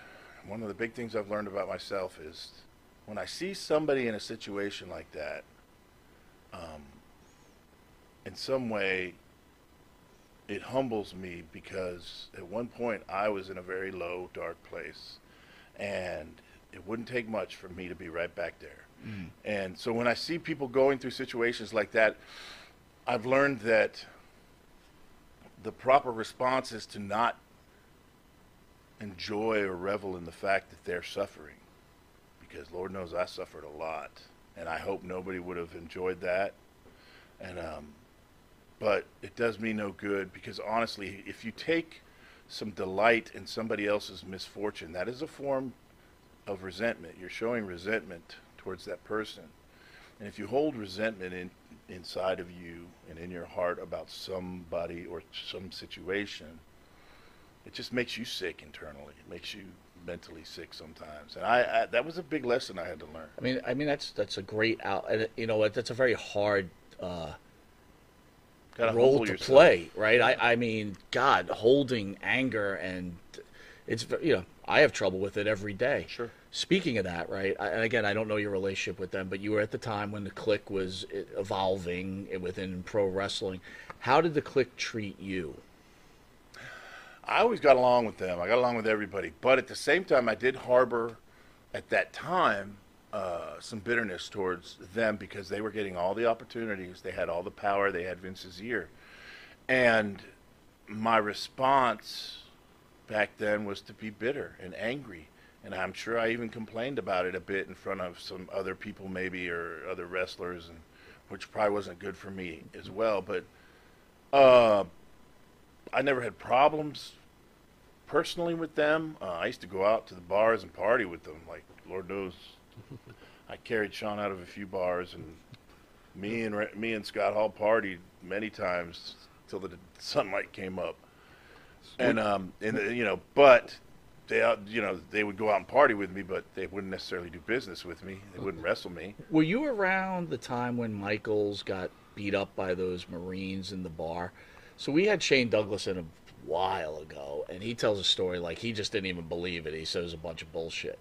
one of the big things I've learned about myself is when I see somebody in a situation like that um, in some way it humbles me because at one point I was in a very low, dark place, and it wouldn't take much for me to be right back there. Mm. And so when I see people going through situations like that, I've learned that the proper response is to not enjoy or revel in the fact that they're suffering. Because Lord knows I suffered a lot. And I hope nobody would have enjoyed that. And um, but it does me no good because honestly, if you take some delight in somebody else's misfortune, that is a form of resentment. You're showing resentment towards that person. And if you hold resentment in, inside of you and in your heart about somebody or some situation, it just makes you sick internally. It makes you mentally sick sometimes. And I, I that was a big lesson I had to learn. I mean, I mean that's that's a great out. and, You know, that's a very hard uh, Gotta role to yourself. play, right? I, I mean, God, holding anger and it's you know I have trouble with it every day. Sure. Speaking of that, right? I, and again, I don't know your relationship with them, but you were at the time when the Clique was evolving within pro wrestling. How did the Clique treat you? I always got along with them. I got along with everybody. But at the same time, I did harbor, at that time, uh, some bitterness towards them because they were getting all the opportunities. They had all the power. They had Vince's ear. And my response back then was to be bitter and angry. And I'm sure I even complained about it a bit in front of some other people, maybe, or other wrestlers, and which probably wasn't good for me as well. But uh, I never had problems personally with them. Uh, I used to go out to the bars and party with them. Like Lord knows, I carried Shawn out of a few bars, and me and me and Scott Hall partied many times till the sunlight came up. And um, and uh, you know, but they you know they would go out and party with me, but they wouldn't necessarily do business with me. They wouldn't wrestle me. Were you around the time when Michaels got beat up by those Marines in the bar? So we had Shane Douglas in a while ago, and he tells a story like he just didn't even believe it. He says a bunch of bullshit.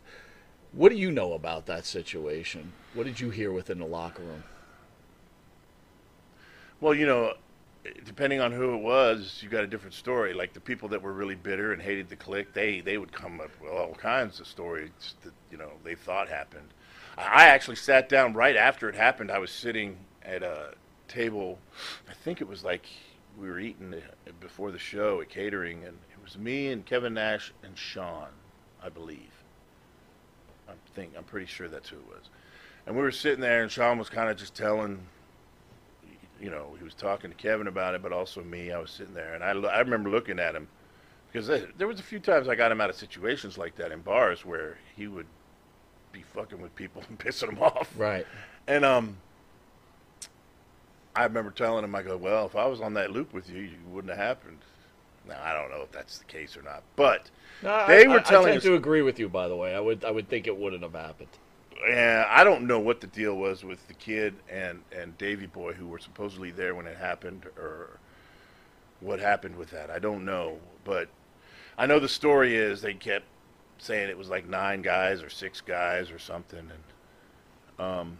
What do you know about that situation? What did you hear within the locker room? Well, you know, depending on who it was, you got a different story. Like the people that were really bitter and hated the Clique, they they would come up with all kinds of stories that you know they thought happened. I actually sat down right after it happened. I was sitting at a table. I think it was like we were eating before the show at catering, and it was me and Kevin Nash and Shawn, I believe. I think I'm pretty sure that's who it was. And we were sitting there, and Shawn was kind of just telling, you know, he was talking to Kevin about it, but also me. I was sitting there, and I, I remember looking at him because there was a few times I got him out of situations like that in bars where he would be fucking with people and pissing them off. Right. And um, I remember telling him, I go, well, if I was on that loop with you, you wouldn't have happened. Now I don't know if that's the case or not, but No, they I, were I, telling I tend us. to agree with you. By the way, I would I would think it wouldn't have happened. Yeah, I don't know what the deal was with the kid and and Davey Boy who were supposedly there when it happened, or what happened with that. I don't know, but I know the story is they kept saying it was like nine guys or six guys or something, and um,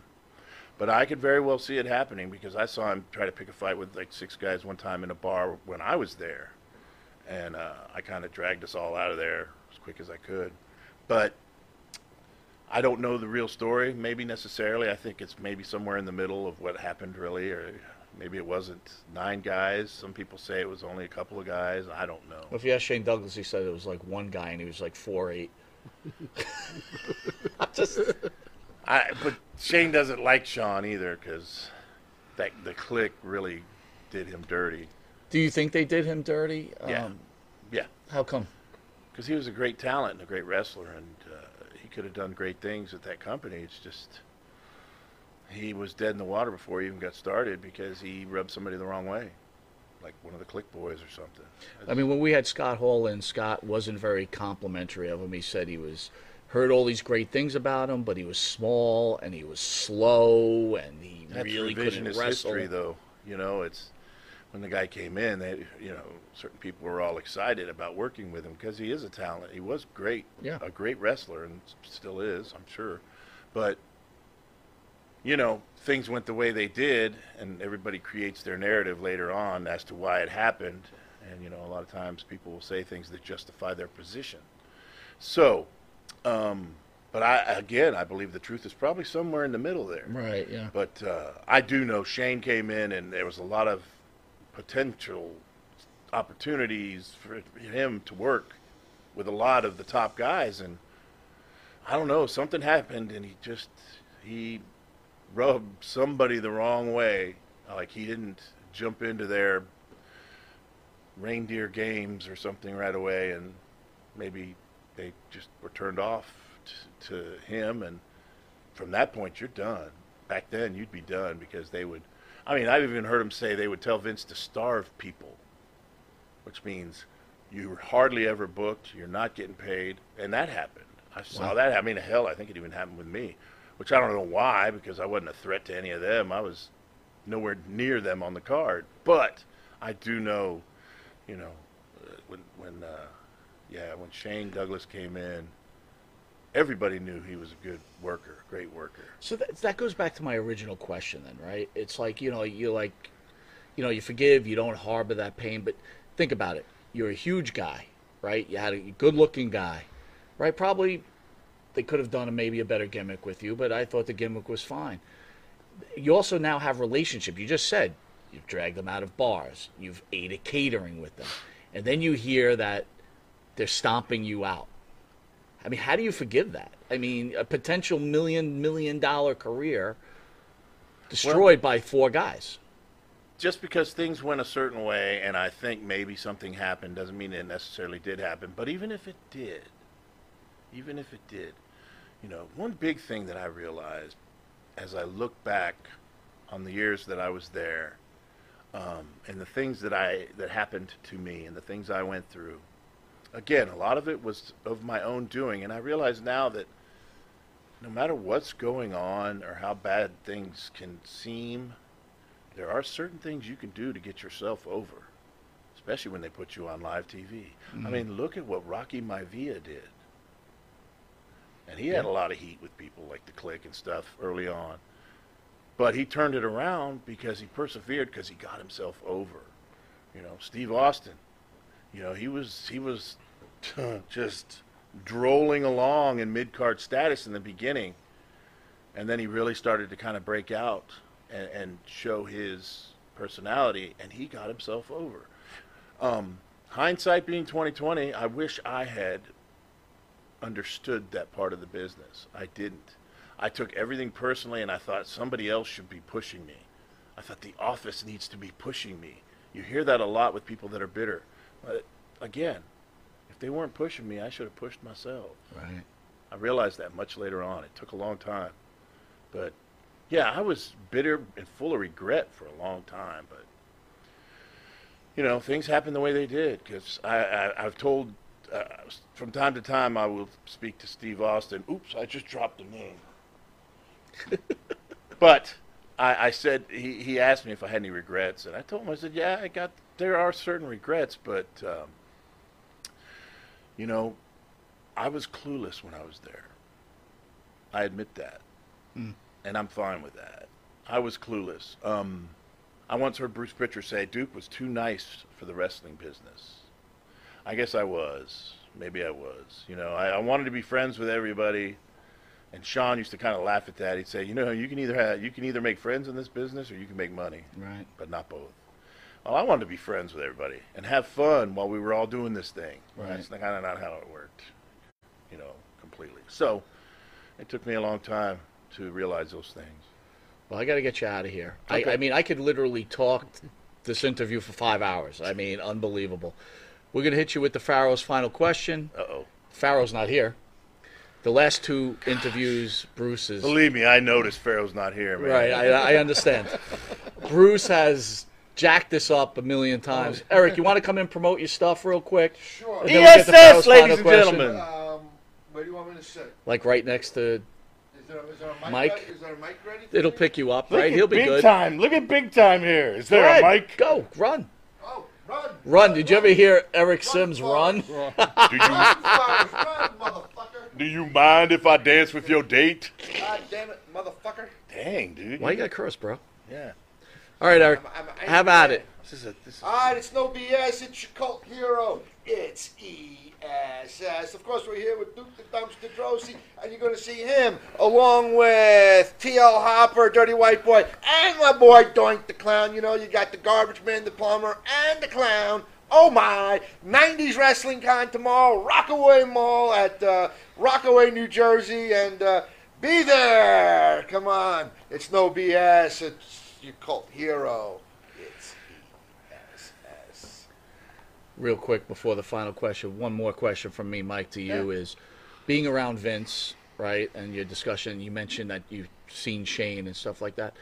but I could very well see it happening because I saw him try to pick a fight with like six guys one time in a bar when I was there, and uh, I kind of dragged us all out of there as quick as I could, but. I don't know the real story, maybe necessarily. I think it's maybe somewhere in the middle of what happened, really, or maybe it wasn't nine guys. Some people say it was only a couple of guys. I don't know. If you ask Shane Douglas, he said it was like one guy, and he was like four eight. Just I, but Shane doesn't like Shawn either because that the Clique really did him dirty. Do you think they did him dirty? Yeah, Um, yeah. How come? Because he was a great talent and a great wrestler, and uh, he could have done great things at that company. It's just he was dead in the water before he even got started because he rubbed somebody the wrong way, like one of the Clique Boys or something. I mean, when we had Scott Hall in, Scott wasn't very complimentary of him. He said he was heard all these great things about him, but he was small and he was slow and he That's really couldn't wrestle. history, though. You know, it's when the guy came in, they, you know, certain people were all excited about working with him because he is a talent. He was great, Yeah. a great wrestler, and still is, I'm sure. But you know, things went the way they did, and everybody creates their narrative later on as to why it happened. And you know, a lot of times people will say things that justify their position. So, um, but I again, I believe the truth is probably somewhere in the middle there. Right, yeah. But uh, I do know Shane came in, and there was a lot of potential opportunities for him to work with a lot of the top guys, and I don't know, something happened, and he just he rubbed somebody the wrong way. Like he didn't jump into their reindeer games or something right away, and maybe they just were turned off t- to him, and from that point, you're done. Back then, you'd be done because they would. I mean, I've even heard him say they would tell Vince to starve people, which means you're hardly ever booked, you're not getting paid, and that happened. I saw Wow. that. I mean, hell, I think it even happened with me, which I don't know why because I wasn't a threat to any of them. I was nowhere near them on the card, but I do know, you know, uh, when when uh, yeah, when Shane Douglas came in, everybody knew he was a good worker, great worker. So that that goes back to my original question, then, right? It's like you know, you like, you know, you forgive, you don't harbor that pain, but think about it. You're a huge guy, right? You had a good-looking guy, right? Probably they could have done a, maybe a better gimmick with you, but I thought the gimmick was fine. You also now have relationship. You just said you've dragged them out of bars, you've ate at catering with them, and then you hear that they're stomping you out. I mean, how do you forgive that? I mean, a potential million million dollar career destroyed by four guys. just because things went a certain way and I think maybe something happened doesn't mean it necessarily did happen. But even if it did, even if it did, you know, one big thing that I realized as I look back on the years that I was there, um, and the things that I that happened to me and the things I went through, again, a lot of it was of my own doing, and I realize now that no matter what's going on or how bad things can seem, there are certain things you can do to get yourself over, especially when they put you on live TV. I Mhm. mean, look at what Rocky Maivia did. And he had a lot of heat with people like the Clique and stuff early on. But he turned it around because he persevered because he got himself over. You know, Steve Austin. You know, he was he was just drolling along in mid card status in the beginning, and then he really started to kind of break out and, and show his personality, and he got himself over. Um, hindsight being 2020, I wish I had understood that part of the business. I didn't. I took everything personally, and I thought somebody else should be pushing me. I thought the office needs to be pushing me. You hear that a lot with people that are bitter. But again, if they weren't pushing me, I should have pushed myself. Right. I realized that much later on. It took a long time. But yeah, I was bitter and full of regret for a long time. But you know, things happened the way they did because I, I, I've told uh, from time to time I will speak to Steve Austin. Oops, I just dropped the name. but I, I said he, he asked me if I had any regrets, and I told him I said, yeah, I got there are certain regrets, but um, you know, I was clueless when I was there. I admit that, Mm. and I'm fine with that. I was clueless. Um, I once heard Bruce Pritchard say Duke was too nice for the wrestling business. I guess I was. Maybe I was. You know, I, I wanted to be friends with everybody. And Shawn used to kind of laugh at that. He'd say, "You know, you can either have, you can either make friends in this business or you can make money, Right. but not both." Well, I wanted to be friends with everybody and have fun while we were all doing this thing. Right. That's kind of not how it worked, you know, completely. So it took me a long time to realize those things. Well, I got to get you out of here. Okay. I, I mean, I could literally talk this interview for five hours. I mean, unbelievable. We're going to hit you with the Pharaoh's final question. Uh oh. Pharaoh's not here. The last two interviews, Bruce is. Believe me, I noticed Pharaoh's not here, man. Right, I, I understand. Bruce has jacked this up a million times. Eric, you want to come in and promote your stuff real quick? Sure. And then we'll get to Pharaoh's ESS, ladies and question. gentlemen. Um, where do you want me to sit? Like right next to. Is there, is there a mic? Mike? ready? Is there a mic ready? for It'll me? pick you up, Look right? at He'll be big good. time. Look at big time here. Is there Go a ahead. mic? Go, run. Oh, run. Run. Did you ever hear Eric Sims run? Do you, Run, Forrest, run, motherfucker. do you mind if I dance with your date? God damn it, motherfucker. Dang, dude. Why you got curse, bro? Yeah. All right, Eric. I'm- I'm- Have at it. This is a. This is All right, it's no BS. It's your cult hero. It's ESS. Of course, we're here with Duke the Dumpster Droese, and you're going to see him along with T.L. Hopper, Dirty White Boy, and my boy Doink the Clown. You know, you got the Garbage Man, the Plumber, and the Clown. Oh my! 90s Wrestling Con tomorrow, Rockaway Mall at uh, Rockaway, New Jersey, and uh, be there. Come on, it's no BS. It's your cult hero. It's ESS. Real quick before the final question, one more question from me, Mike, to you is being around Vince, right? And your discussion, you mentioned that you've seen Shane and stuff like that.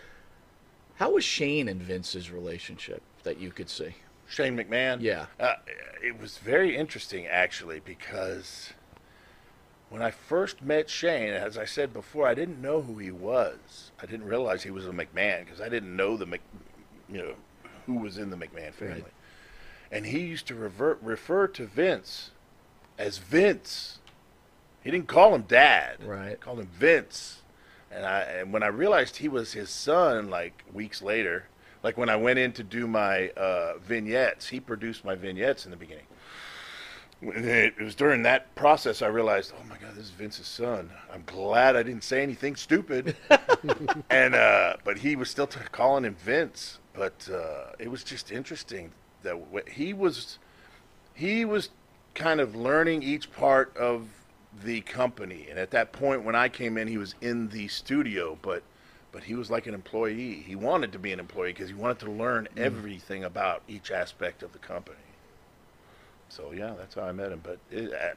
How was Shane and Vince's relationship that you could see? Shane McMahon. Yeah. Uh, it was very interesting, actually, because when I first met Shane, as I said before, I didn't know who he was. I didn't realize he was a McMahon because I didn't know the Mc, you know, who was in the McMahon family. Right. And he used to revert, refer to Vince as Vince. He didn't call him Dad. Right. He called him Vince. And I and when I realized he was his son, like weeks later, like when I went in to do my uh, vignettes, he produced my vignettes in the beginning. It was during that process I realized, oh my God, this is Vince's son. I'm glad I didn't say anything stupid. and uh, but he was still t- calling him Vince. But uh, it was just interesting that wh- he was he was kind of learning each part of the company. And at that point, when I came in, he was in the studio, but but he was like an employee. He wanted to be an employee because he wanted to learn everything about each aspect of the company. So yeah, that's how I met him. But it, uh,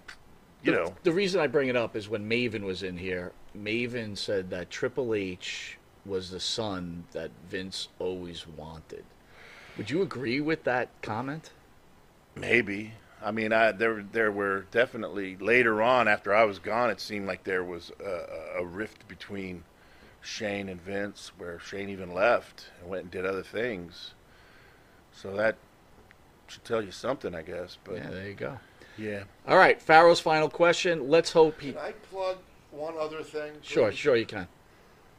you The- know, the reason I bring it up is when Maven was in here, Maven said that Triple H was the son that Vince always wanted. Would you agree with that comment? Maybe. I mean, I there there were definitely later on after I was gone. It seemed like there was a, a rift between Shane and Vince, where Shane even left and went and did other things. So that should tell you something, I guess. But yeah, there you go. yeah, All right, Pharaoh's final question. Let's hope he. Can I plug one other thing? Sure, please? sure you can.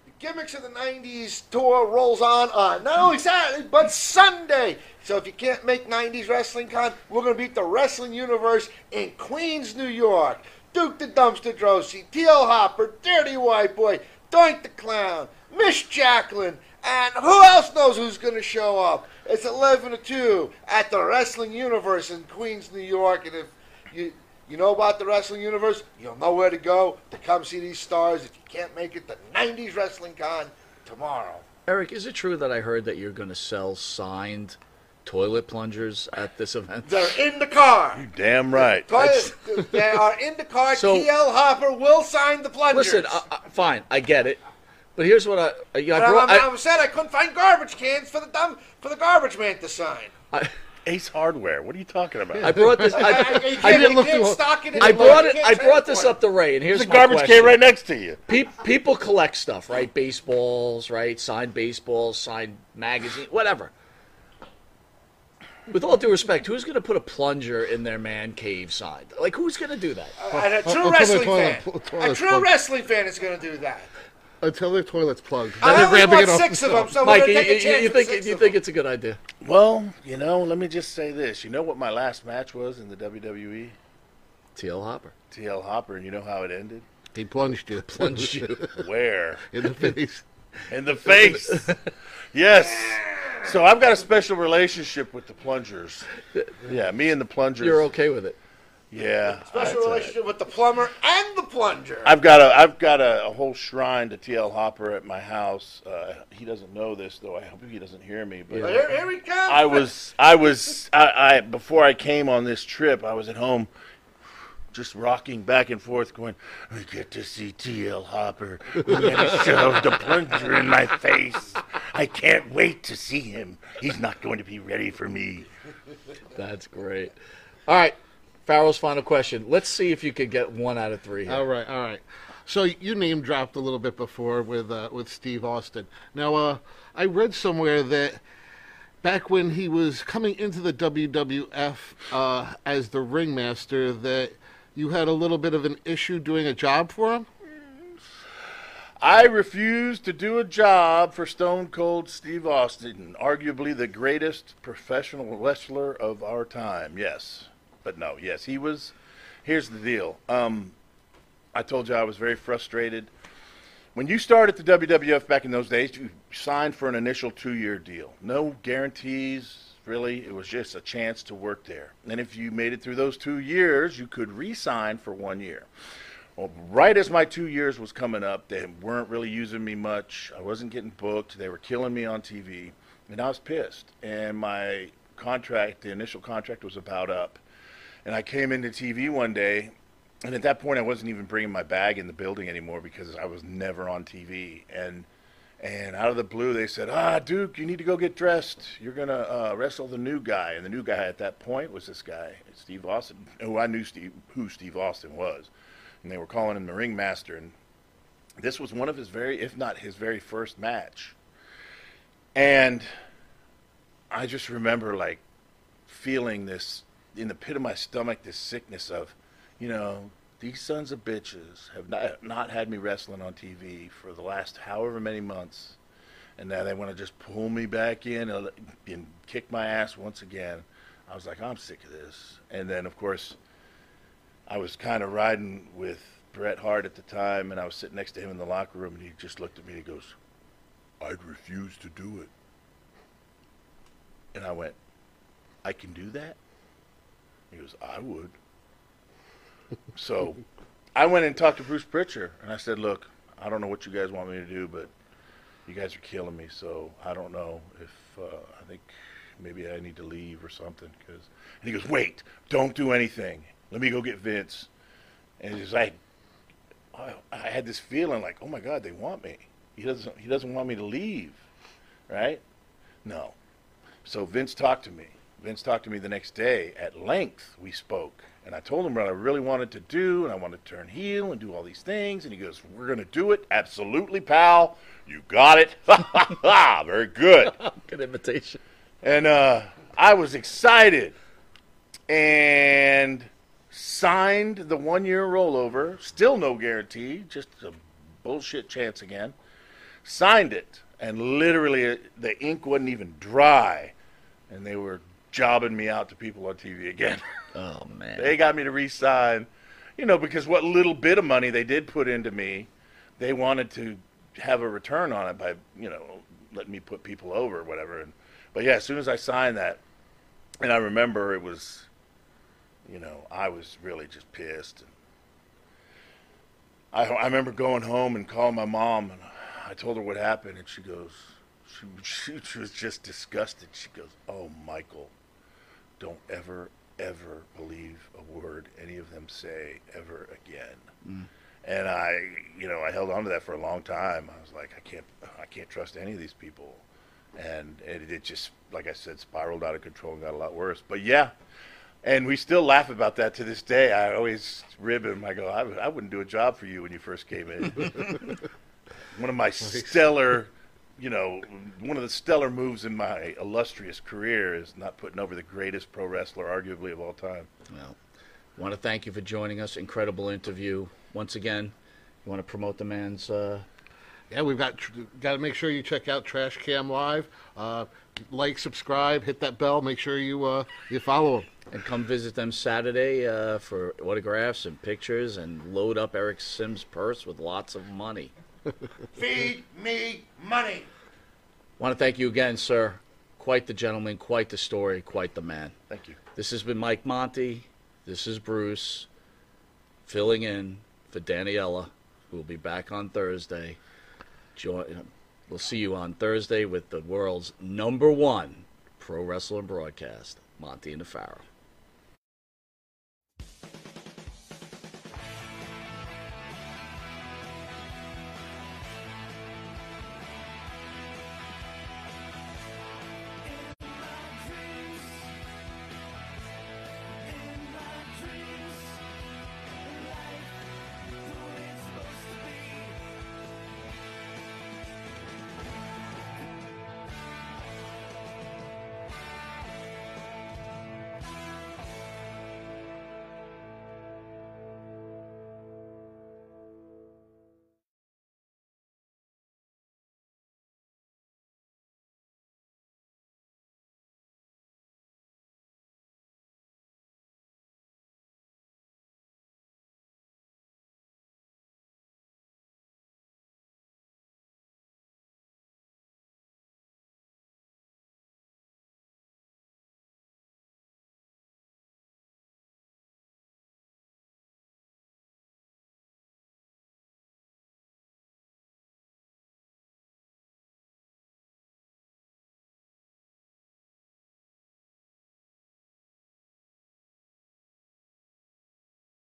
The Gimmicks of the 90s tour rolls on on not only Saturday, but Sunday. So if you can't make 90s Wrestling Con, we're going to beat the Wrestling Universe in Queens, New York. Duke the Dumpster Droese, T.L. Hopper, Dirty White Boy, Doink the Clown, Miss Jacqueline, and who else knows who's going to show up? It's 11 to 2 at the Wrestling Universe in Queens, New York. And if you you know about the Wrestling Universe, you'll know where to go to come see these stars. If you can't make it, the 90s Wrestling Con tomorrow. Eric, is it true that I heard that you're going to sell signed toilet plungers at this event? They're in the car. You damn right. Toilet, they are in the car. So- TL Hopper will sign the plungers. Listen, I, I, fine, I get it, but here's what I I, I But brought. I'm, I, I'm sad I couldn't find garbage cans for the dumb for the garbage man to sign. Ace Hardware. What are you talking about? I brought this. I, I- I- I didn't look can't through. stock it I the- brought it. I brought this up to Ray, and here's There's a garbage question. can right next to you. Pe- people collect stuff, right? Baseballs, right? Signed baseballs, signed magazine, whatever. With all due respect, who's going to put a plunger in their man cave signed? Like, who's going to do that? And a true the wrestling fan, a true wrestling fan is going to do that. Until their toilet's plugged. I Then only they're grabbing bought it off six the of them, so Mike, we're you, going to you, take a chance you with think six you of think them. it's a good idea? Well, you know, let me just say this. You know what my last match was in the WWE? TL Hopper. TL Hopper, and you know how it ended? He plunged you. Plunged you. Where? In the face. In the face. yes. So I've got a special relationship with the plungers. Yeah, me and the plungers. You're okay with it? Yeah. Special that's all right. relationship with the plumber and the plunger. I've got a I've got a, a whole shrine to TL Hopper at my house. Uh, he doesn't know this though. I hope he doesn't hear me. But Here, here he comes. I was I was I, I before I came on this trip. I was at home, just rocking back and forth, going, "I get to see TL Hopper. And then he shoved a plunger in my face. I can't wait to see him. He's not going to be ready for me." That's great. All right, Pharaoh's final question. Let's see if you could get one out of three. Here. All right, all right. So you name dropped a little bit before with uh, with Steve Austin. Now, uh, I read somewhere that back when he was coming into the WWF uh, as the ringmaster, that you had a little bit of an issue doing a job for him. I refuse to do a job for Stone Cold Steve Austin, arguably the greatest professional wrestler of our time. Yes, but no, yes, he was. Here's the deal. Um, I told you I was very frustrated. When you started the WWF back in those days, you signed for an initial two-year deal. No guarantees, really. It was just a chance to work there. And if you made it through those two years, you could re-sign for one year. Well, right as my two years was coming up, they weren't really using me much. I wasn't getting booked. They were killing me on TV, and I was pissed. And my contract, the initial contract, was about up. And I came into TV one day, and at that point, I wasn't even bringing my bag in the building anymore because I was never on TV. And and out of the blue, they said, "Ah, Duke, you need to go get dressed. You're gonna uh, wrestle the new guy." And the new guy at that point was this guy, Steve Austin, who I knew Steve, who Steve Austin was and they were calling him the ringmaster and this was one of his very if not his very first match and i just remember like feeling this in the pit of my stomach this sickness of you know these sons of bitches have not, not had me wrestling on tv for the last however many months and now they want to just pull me back in and, and kick my ass once again i was like i'm sick of this and then of course I was kind of riding with Bret Hart at the time, and I was sitting next to him in the locker room, and he just looked at me and he goes, I'd refuse to do it. And I went, I can do that? He goes, I would. so I went and talked to Bruce Pritchard, and I said, Look, I don't know what you guys want me to do, but you guys are killing me, so I don't know if uh, I think maybe I need to leave or something. Cause, and he goes, Wait, don't do anything. Let me go get Vince. And he's like, I, I had this feeling like, oh my God, they want me. He doesn't. He doesn't want me to leave, right? No. So Vince talked to me. Vince talked to me the next day at length. We spoke, and I told him what I really wanted to do, and I wanted to turn heel and do all these things. And he goes, "We're gonna do it, absolutely, pal. You got it. Very good. Good invitation. And uh, I was excited, and signed the one year rollover. Still no guarantee, just a bullshit chance again. signed it, and literally uh, the ink wasn't even dry, and they were jobbing me out to people on TV again. Oh man. they got me to re-sign, you know, because what little bit of money they did put into me, they wanted to have a return on it by, you know, letting me put people over or whatever. And but yeah, as soon as I signed that, and I remember it was, you know, I was really just pissed. I I remember going home and calling my mom, and I told her what happened, and she goes, she, she was just disgusted. She goes, "Oh, Michael, don't ever ever believe a word any of them say ever again." Mm. And I, you know, I held on to that for a long time. I was like, I can't, I can't trust any of these people, and it, it just, like I said, spiraled out of control and got a lot worse. But yeah, and we still laugh about that to this day. I always rib him. I go, I, I wouldn't do a job for you when you first came in. one of my stellar, you know, one of the stellar moves in my illustrious career is not putting over the greatest pro wrestler, arguably of all time. Well, I want to thank you for joining us. Incredible interview. Once again, you want to promote the man's. Uh... Yeah, we've got got to make sure you check out Trash Cam Live. Uh, like, subscribe, hit that bell. Make sure you uh, you follow them. And come visit them Saturday uh, for autographs and pictures and load up Eric Sims' purse with lots of money. Feed me money. Want to thank you again, sir. Quite the gentleman, quite the story, quite the man. Thank you. This has been Mike Monte. This is Bruce filling in for Daniela, who will be back on Thursday. Join, uh, we'll see you on Thursday with the world's number one pro wrestling broadcast, Monte and the Pharaoh.